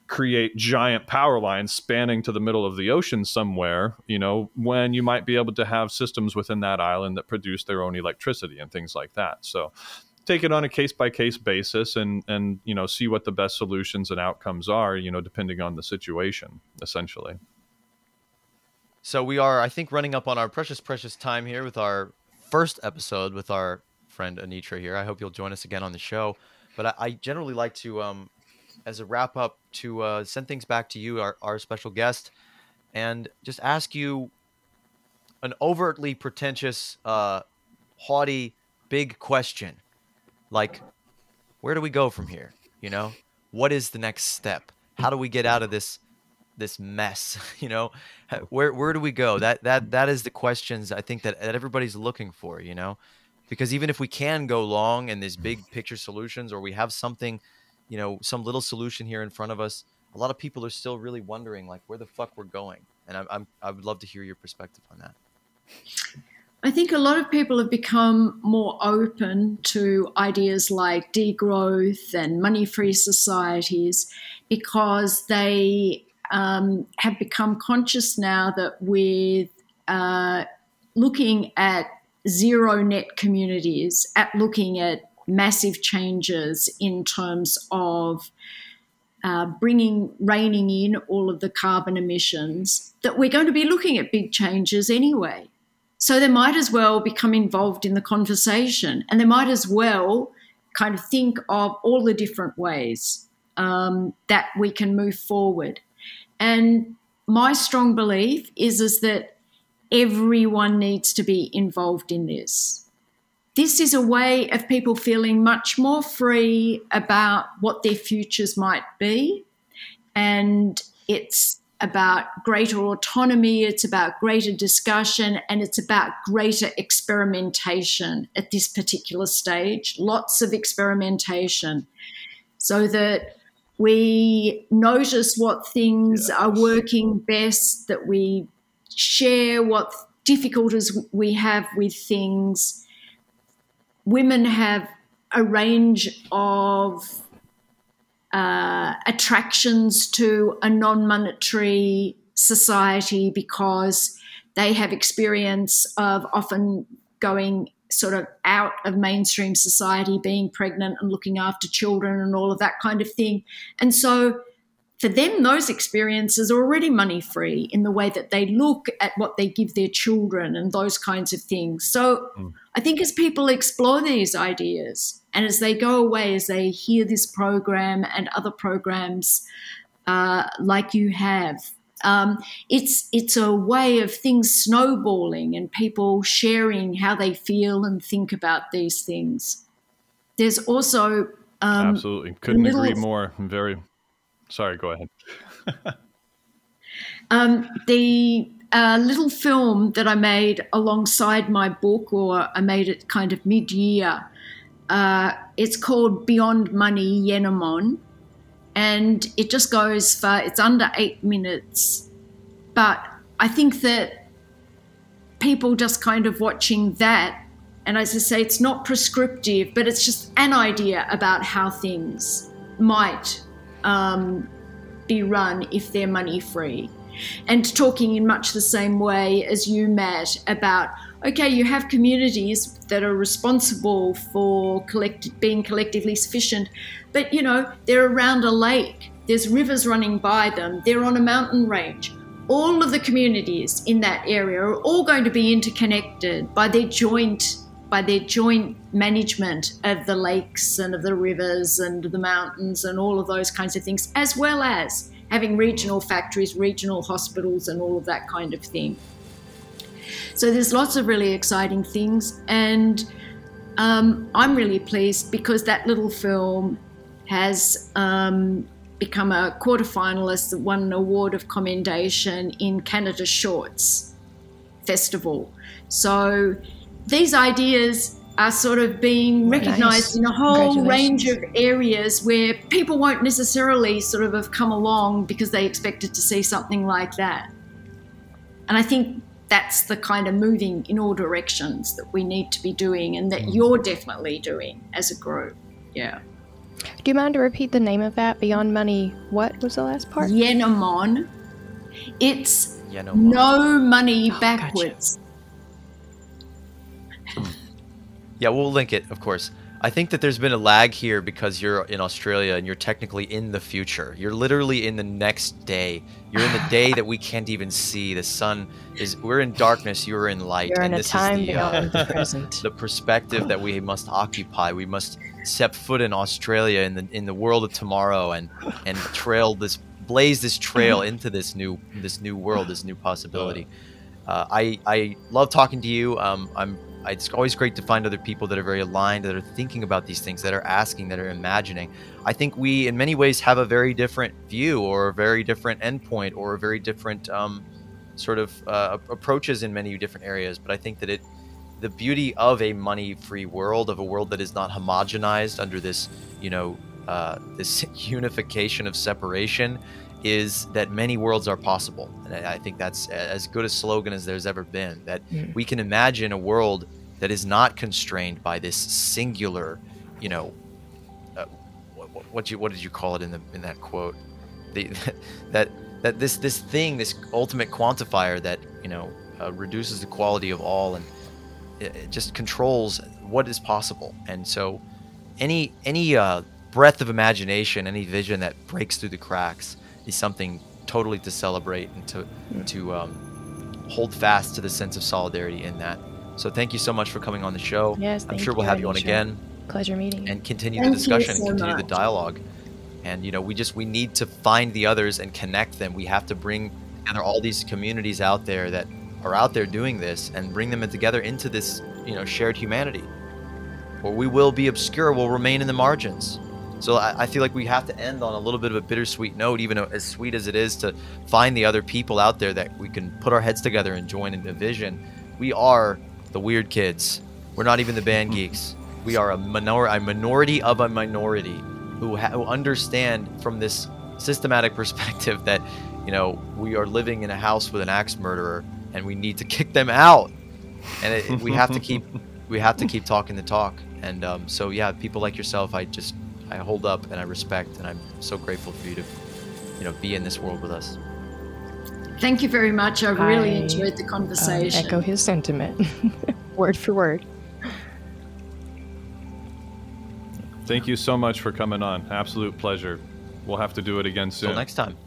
create giant power lines spanning to the middle of the ocean somewhere, you know, when you might be able to have systems within that island that produce their own electricity and things like that. So take it on a case by case basis and and you know see what the best solutions and outcomes are, you know, depending on the situation essentially. So we are I think running up on our precious precious time here with our first episode with our friend Anitra here. I hope you'll join us again on the show. But I, generally like to um as a wrap up to uh, send things back to you, our, our special guest, and just ask you an overtly pretentious, uh, haughty, big question. Like, where do we go from here? You know, what is the next step? How do we get out of this this mess? You know, where where do we go? That that that is the questions I think that, that everybody's looking for. You know, because even if we can go long in these big picture solutions, or we have something you know some little solution here in front of us a lot of people are still really wondering like where the fuck we're going. And I'm, I'm i would love to hear your perspective on that. I think a lot of people have become more open to ideas like degrowth and money free societies because they um, have become conscious now that with uh, looking at zero net communities, at looking at massive changes in terms of uh, bringing, reining in all of the carbon emissions, that we're going to be looking at big changes anyway. So they might as well become involved in the conversation and they might as well kind of think of all the different ways um, that we can move forward. And my strong belief is, is that everyone needs to be involved in this this is a way of people feeling much more free about what their futures might be. And it's about greater autonomy, it's about greater discussion, and it's about greater experimentation at this particular stage. Lots of experimentation so that we notice what things yes. are working best, that we share what difficulties we have with things women have a range of uh, attractions to a non monetary society because they have experience of often going sort of out of mainstream society, being pregnant and looking after children and all of that kind of thing. And so for them, those experiences are already money free in the way that they look at what they give their children and those kinds of things. So mm. I think as people explore these ideas and as they go away, as they hear this program and other programs uh, like you have, um, it's it's a way of things snowballing and people sharing how they feel and think about these things. There's also um, absolutely couldn't agree more. Very Sorry, go ahead. um, the uh, little film that I made alongside my book, or I made it kind of mid year, uh, it's called Beyond Money Yenomon. And it just goes for, it's under eight minutes. But I think that people just kind of watching that, and as I say, it's not prescriptive, but it's just an idea about how things might um, be run if they're money free. And talking in much the same way as you, Matt, about okay, you have communities that are responsible for collect- being collectively sufficient, but you know, they're around a lake, there's rivers running by them, they're on a mountain range. All of the communities in that area are all going to be interconnected by their joint by their joint management of the lakes and of the rivers and the mountains and all of those kinds of things, as well as having regional factories, regional hospitals, and all of that kind of thing. So there's lots of really exciting things, and um, I'm really pleased because that little film has um, become a quarter finalist quarterfinalist, won an award of commendation in Canada Shorts Festival. So these ideas are sort of being recognized nice. in a whole range of areas where people won't necessarily sort of have come along because they expected to see something like that. And I think that's the kind of moving in all directions that we need to be doing and that mm. you're definitely doing as a group. Yeah. Do you mind to repeat the name of that? Beyond Money, what was the last part? Yenomon. It's Yeah, no. no money Oh, backwards. Yeah, we'll link it, of course. I think that there's been a lag here because you're in Australia and you're technically in the future. You're literally in the next day. You're in the day that we can't even see. The sun is. We're in darkness. You're in light. You're in and a this time is the, uh, the present. the perspective that we must occupy. We must set foot in Australia in the in the world of tomorrow and and trail this blaze this trail into this new this new world, this new possibility. Uh, I I love talking to you. Um, I'm. It's always great to find other people that are very aligned, that are thinking about these things, that are asking, that are imagining. I think we, in many ways, have a very different view, or a very different endpoint, or a very different um, sort of uh, approaches in many different areas. But I think that it the beauty of a money-free world, of a world that is not homogenized under this, you know, uh, this unification of separation, is that many worlds are possible. And I think that's as good a slogan as there's ever been. That Mm. we can imagine a world that is not constrained by this singular, you know, uh, what, what, you what did you call it in the in that quote? The that that this this thing, this ultimate quantifier that you know uh, reduces the quality of all and it, it just controls what is possible. And so, any any uh, breath of imagination, any vision that breaks through the cracks is something totally to celebrate and to to um, hold fast to the sense of solidarity in that. So thank you so much for coming on the show. Yes, I'm sure you, we'll have you on Anitra. again Pleasure meeting you. and continue Thank the discussion so and continue the dialogue. And you know, we just we need to find the others and connect them. We have to bring together all these communities out there that are out there doing this and bring them together into this, you know, shared humanity. Or we will be obscure, we'll remain in the margins. So I, I feel like we have to end on a little bit of a bittersweet note, even as sweet as it is to find the other people out there that we can put our heads together and join in the vision. We are the weird kids. We're not even the band geeks. We are a minor, a minority of a minority who, ha- who understand from this systematic perspective that, you know, we are living in a house with an axe murderer and we need to kick them out. And it, we have to keep, we have to keep talking the talk. And um, so, yeah, people like yourself, I just, I hold up and I respect, and I'm so grateful for you to, you know, be in this world with us. Thank you very much. I really I, enjoyed the conversation. conversation. echo his sentiment, word for word. Thank you so much for coming on. Absolute pleasure. We'll have to do it again soon. Until next time.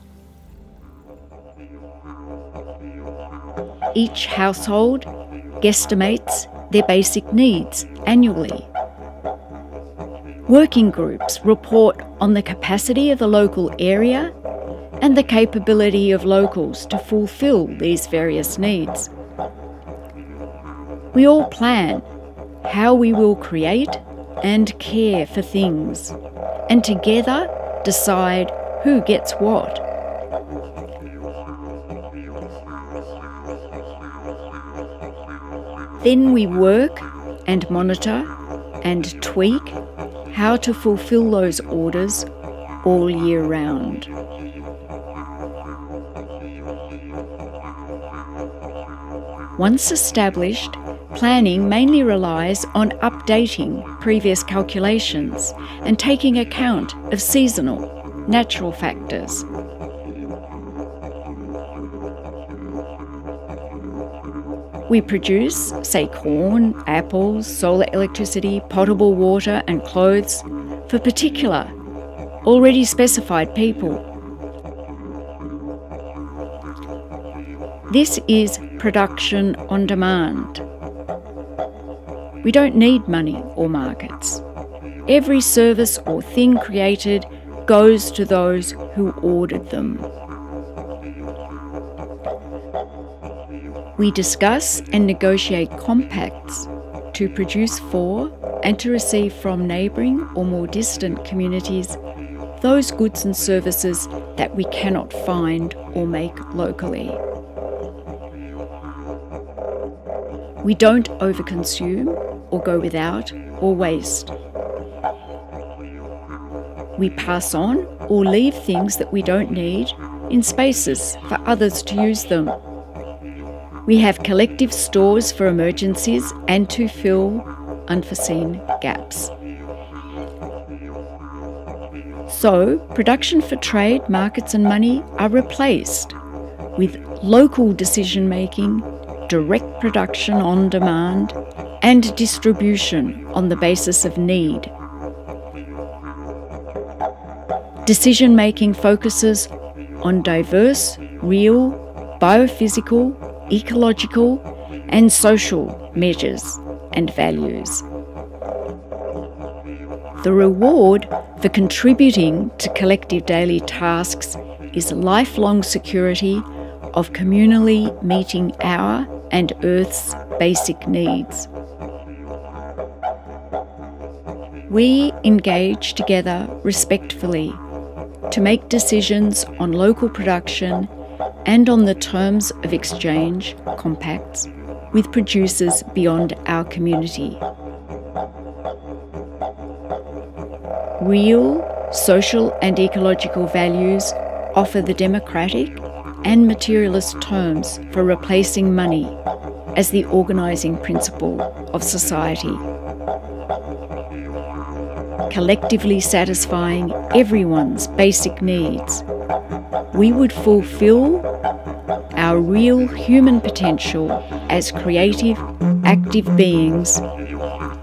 Each household guesstimates their basic needs annually. Working groups report on the capacity of the local area and the capability of locals to fulfill these various needs. We all plan how we will create and care for things, and together decide who gets what. Then we work and monitor and tweak how to fulfill those orders all year round. Once established, planning mainly relies on updating previous calculations and taking account of seasonal, natural factors. We produce, say, corn, apples, solar electricity, potable water, and clothes for particular, already specified people. This is production on demand. We don't need money or markets. Every service or thing created goes to those who ordered them. We discuss and negotiate compacts to produce for and to receive from neighbouring or more distant communities those goods and services that we cannot find or make locally. We don't overconsume or go without or waste. We pass on or leave things that we don't need in spaces for others to use them. We have collective stores for emergencies and to fill unforeseen gaps. So, production for trade, markets, and money are replaced with local decision making, direct production on demand, and distribution on the basis of need. Decision making focuses on diverse, real, biophysical, ecological, and social measures and values. The reward for contributing to collective daily tasks is lifelong security of communally meeting our and Earth's basic needs. We engage together respectfully to make decisions on local production and on the terms of exchange compacts with producers beyond our community. Real social and ecological values offer the democratic and materialist terms for replacing money as the organising principle of society. Collectively satisfying everyone's basic needs, we would fulfill our real human potential as creative, active beings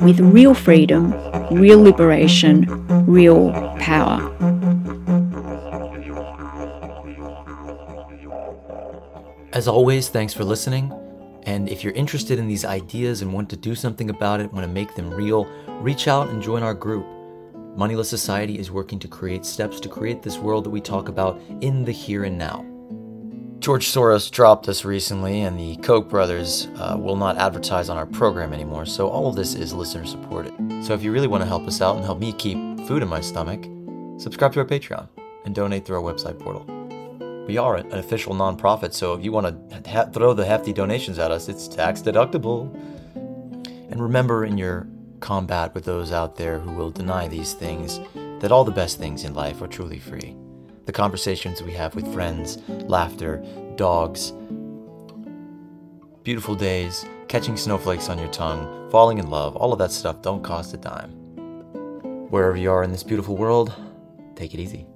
with real freedom, real liberation, real power. As always, thanks for listening. And if you're interested in these ideas and want to do something about it, want to make them real, reach out and join our group. Moneyless Society is working to create steps to create this world that we talk about in the here and now. George Soros dropped us recently, and the Koch brothers uh, will not advertise on our program anymore, so all of this is listener supported. So if you really want to help us out and help me keep food in my stomach, subscribe to our Patreon and donate through our website portal. We are an official nonprofit, so if you want to ha- throw the hefty donations at us, it's tax deductible. And remember in your combat with those out there who will deny these things that all the best things in life are truly free. The conversations we have with friends, laughter, dogs, beautiful days, catching snowflakes on your tongue, falling in love, all of that stuff don't cost a dime. Wherever you are in this beautiful world, take it easy.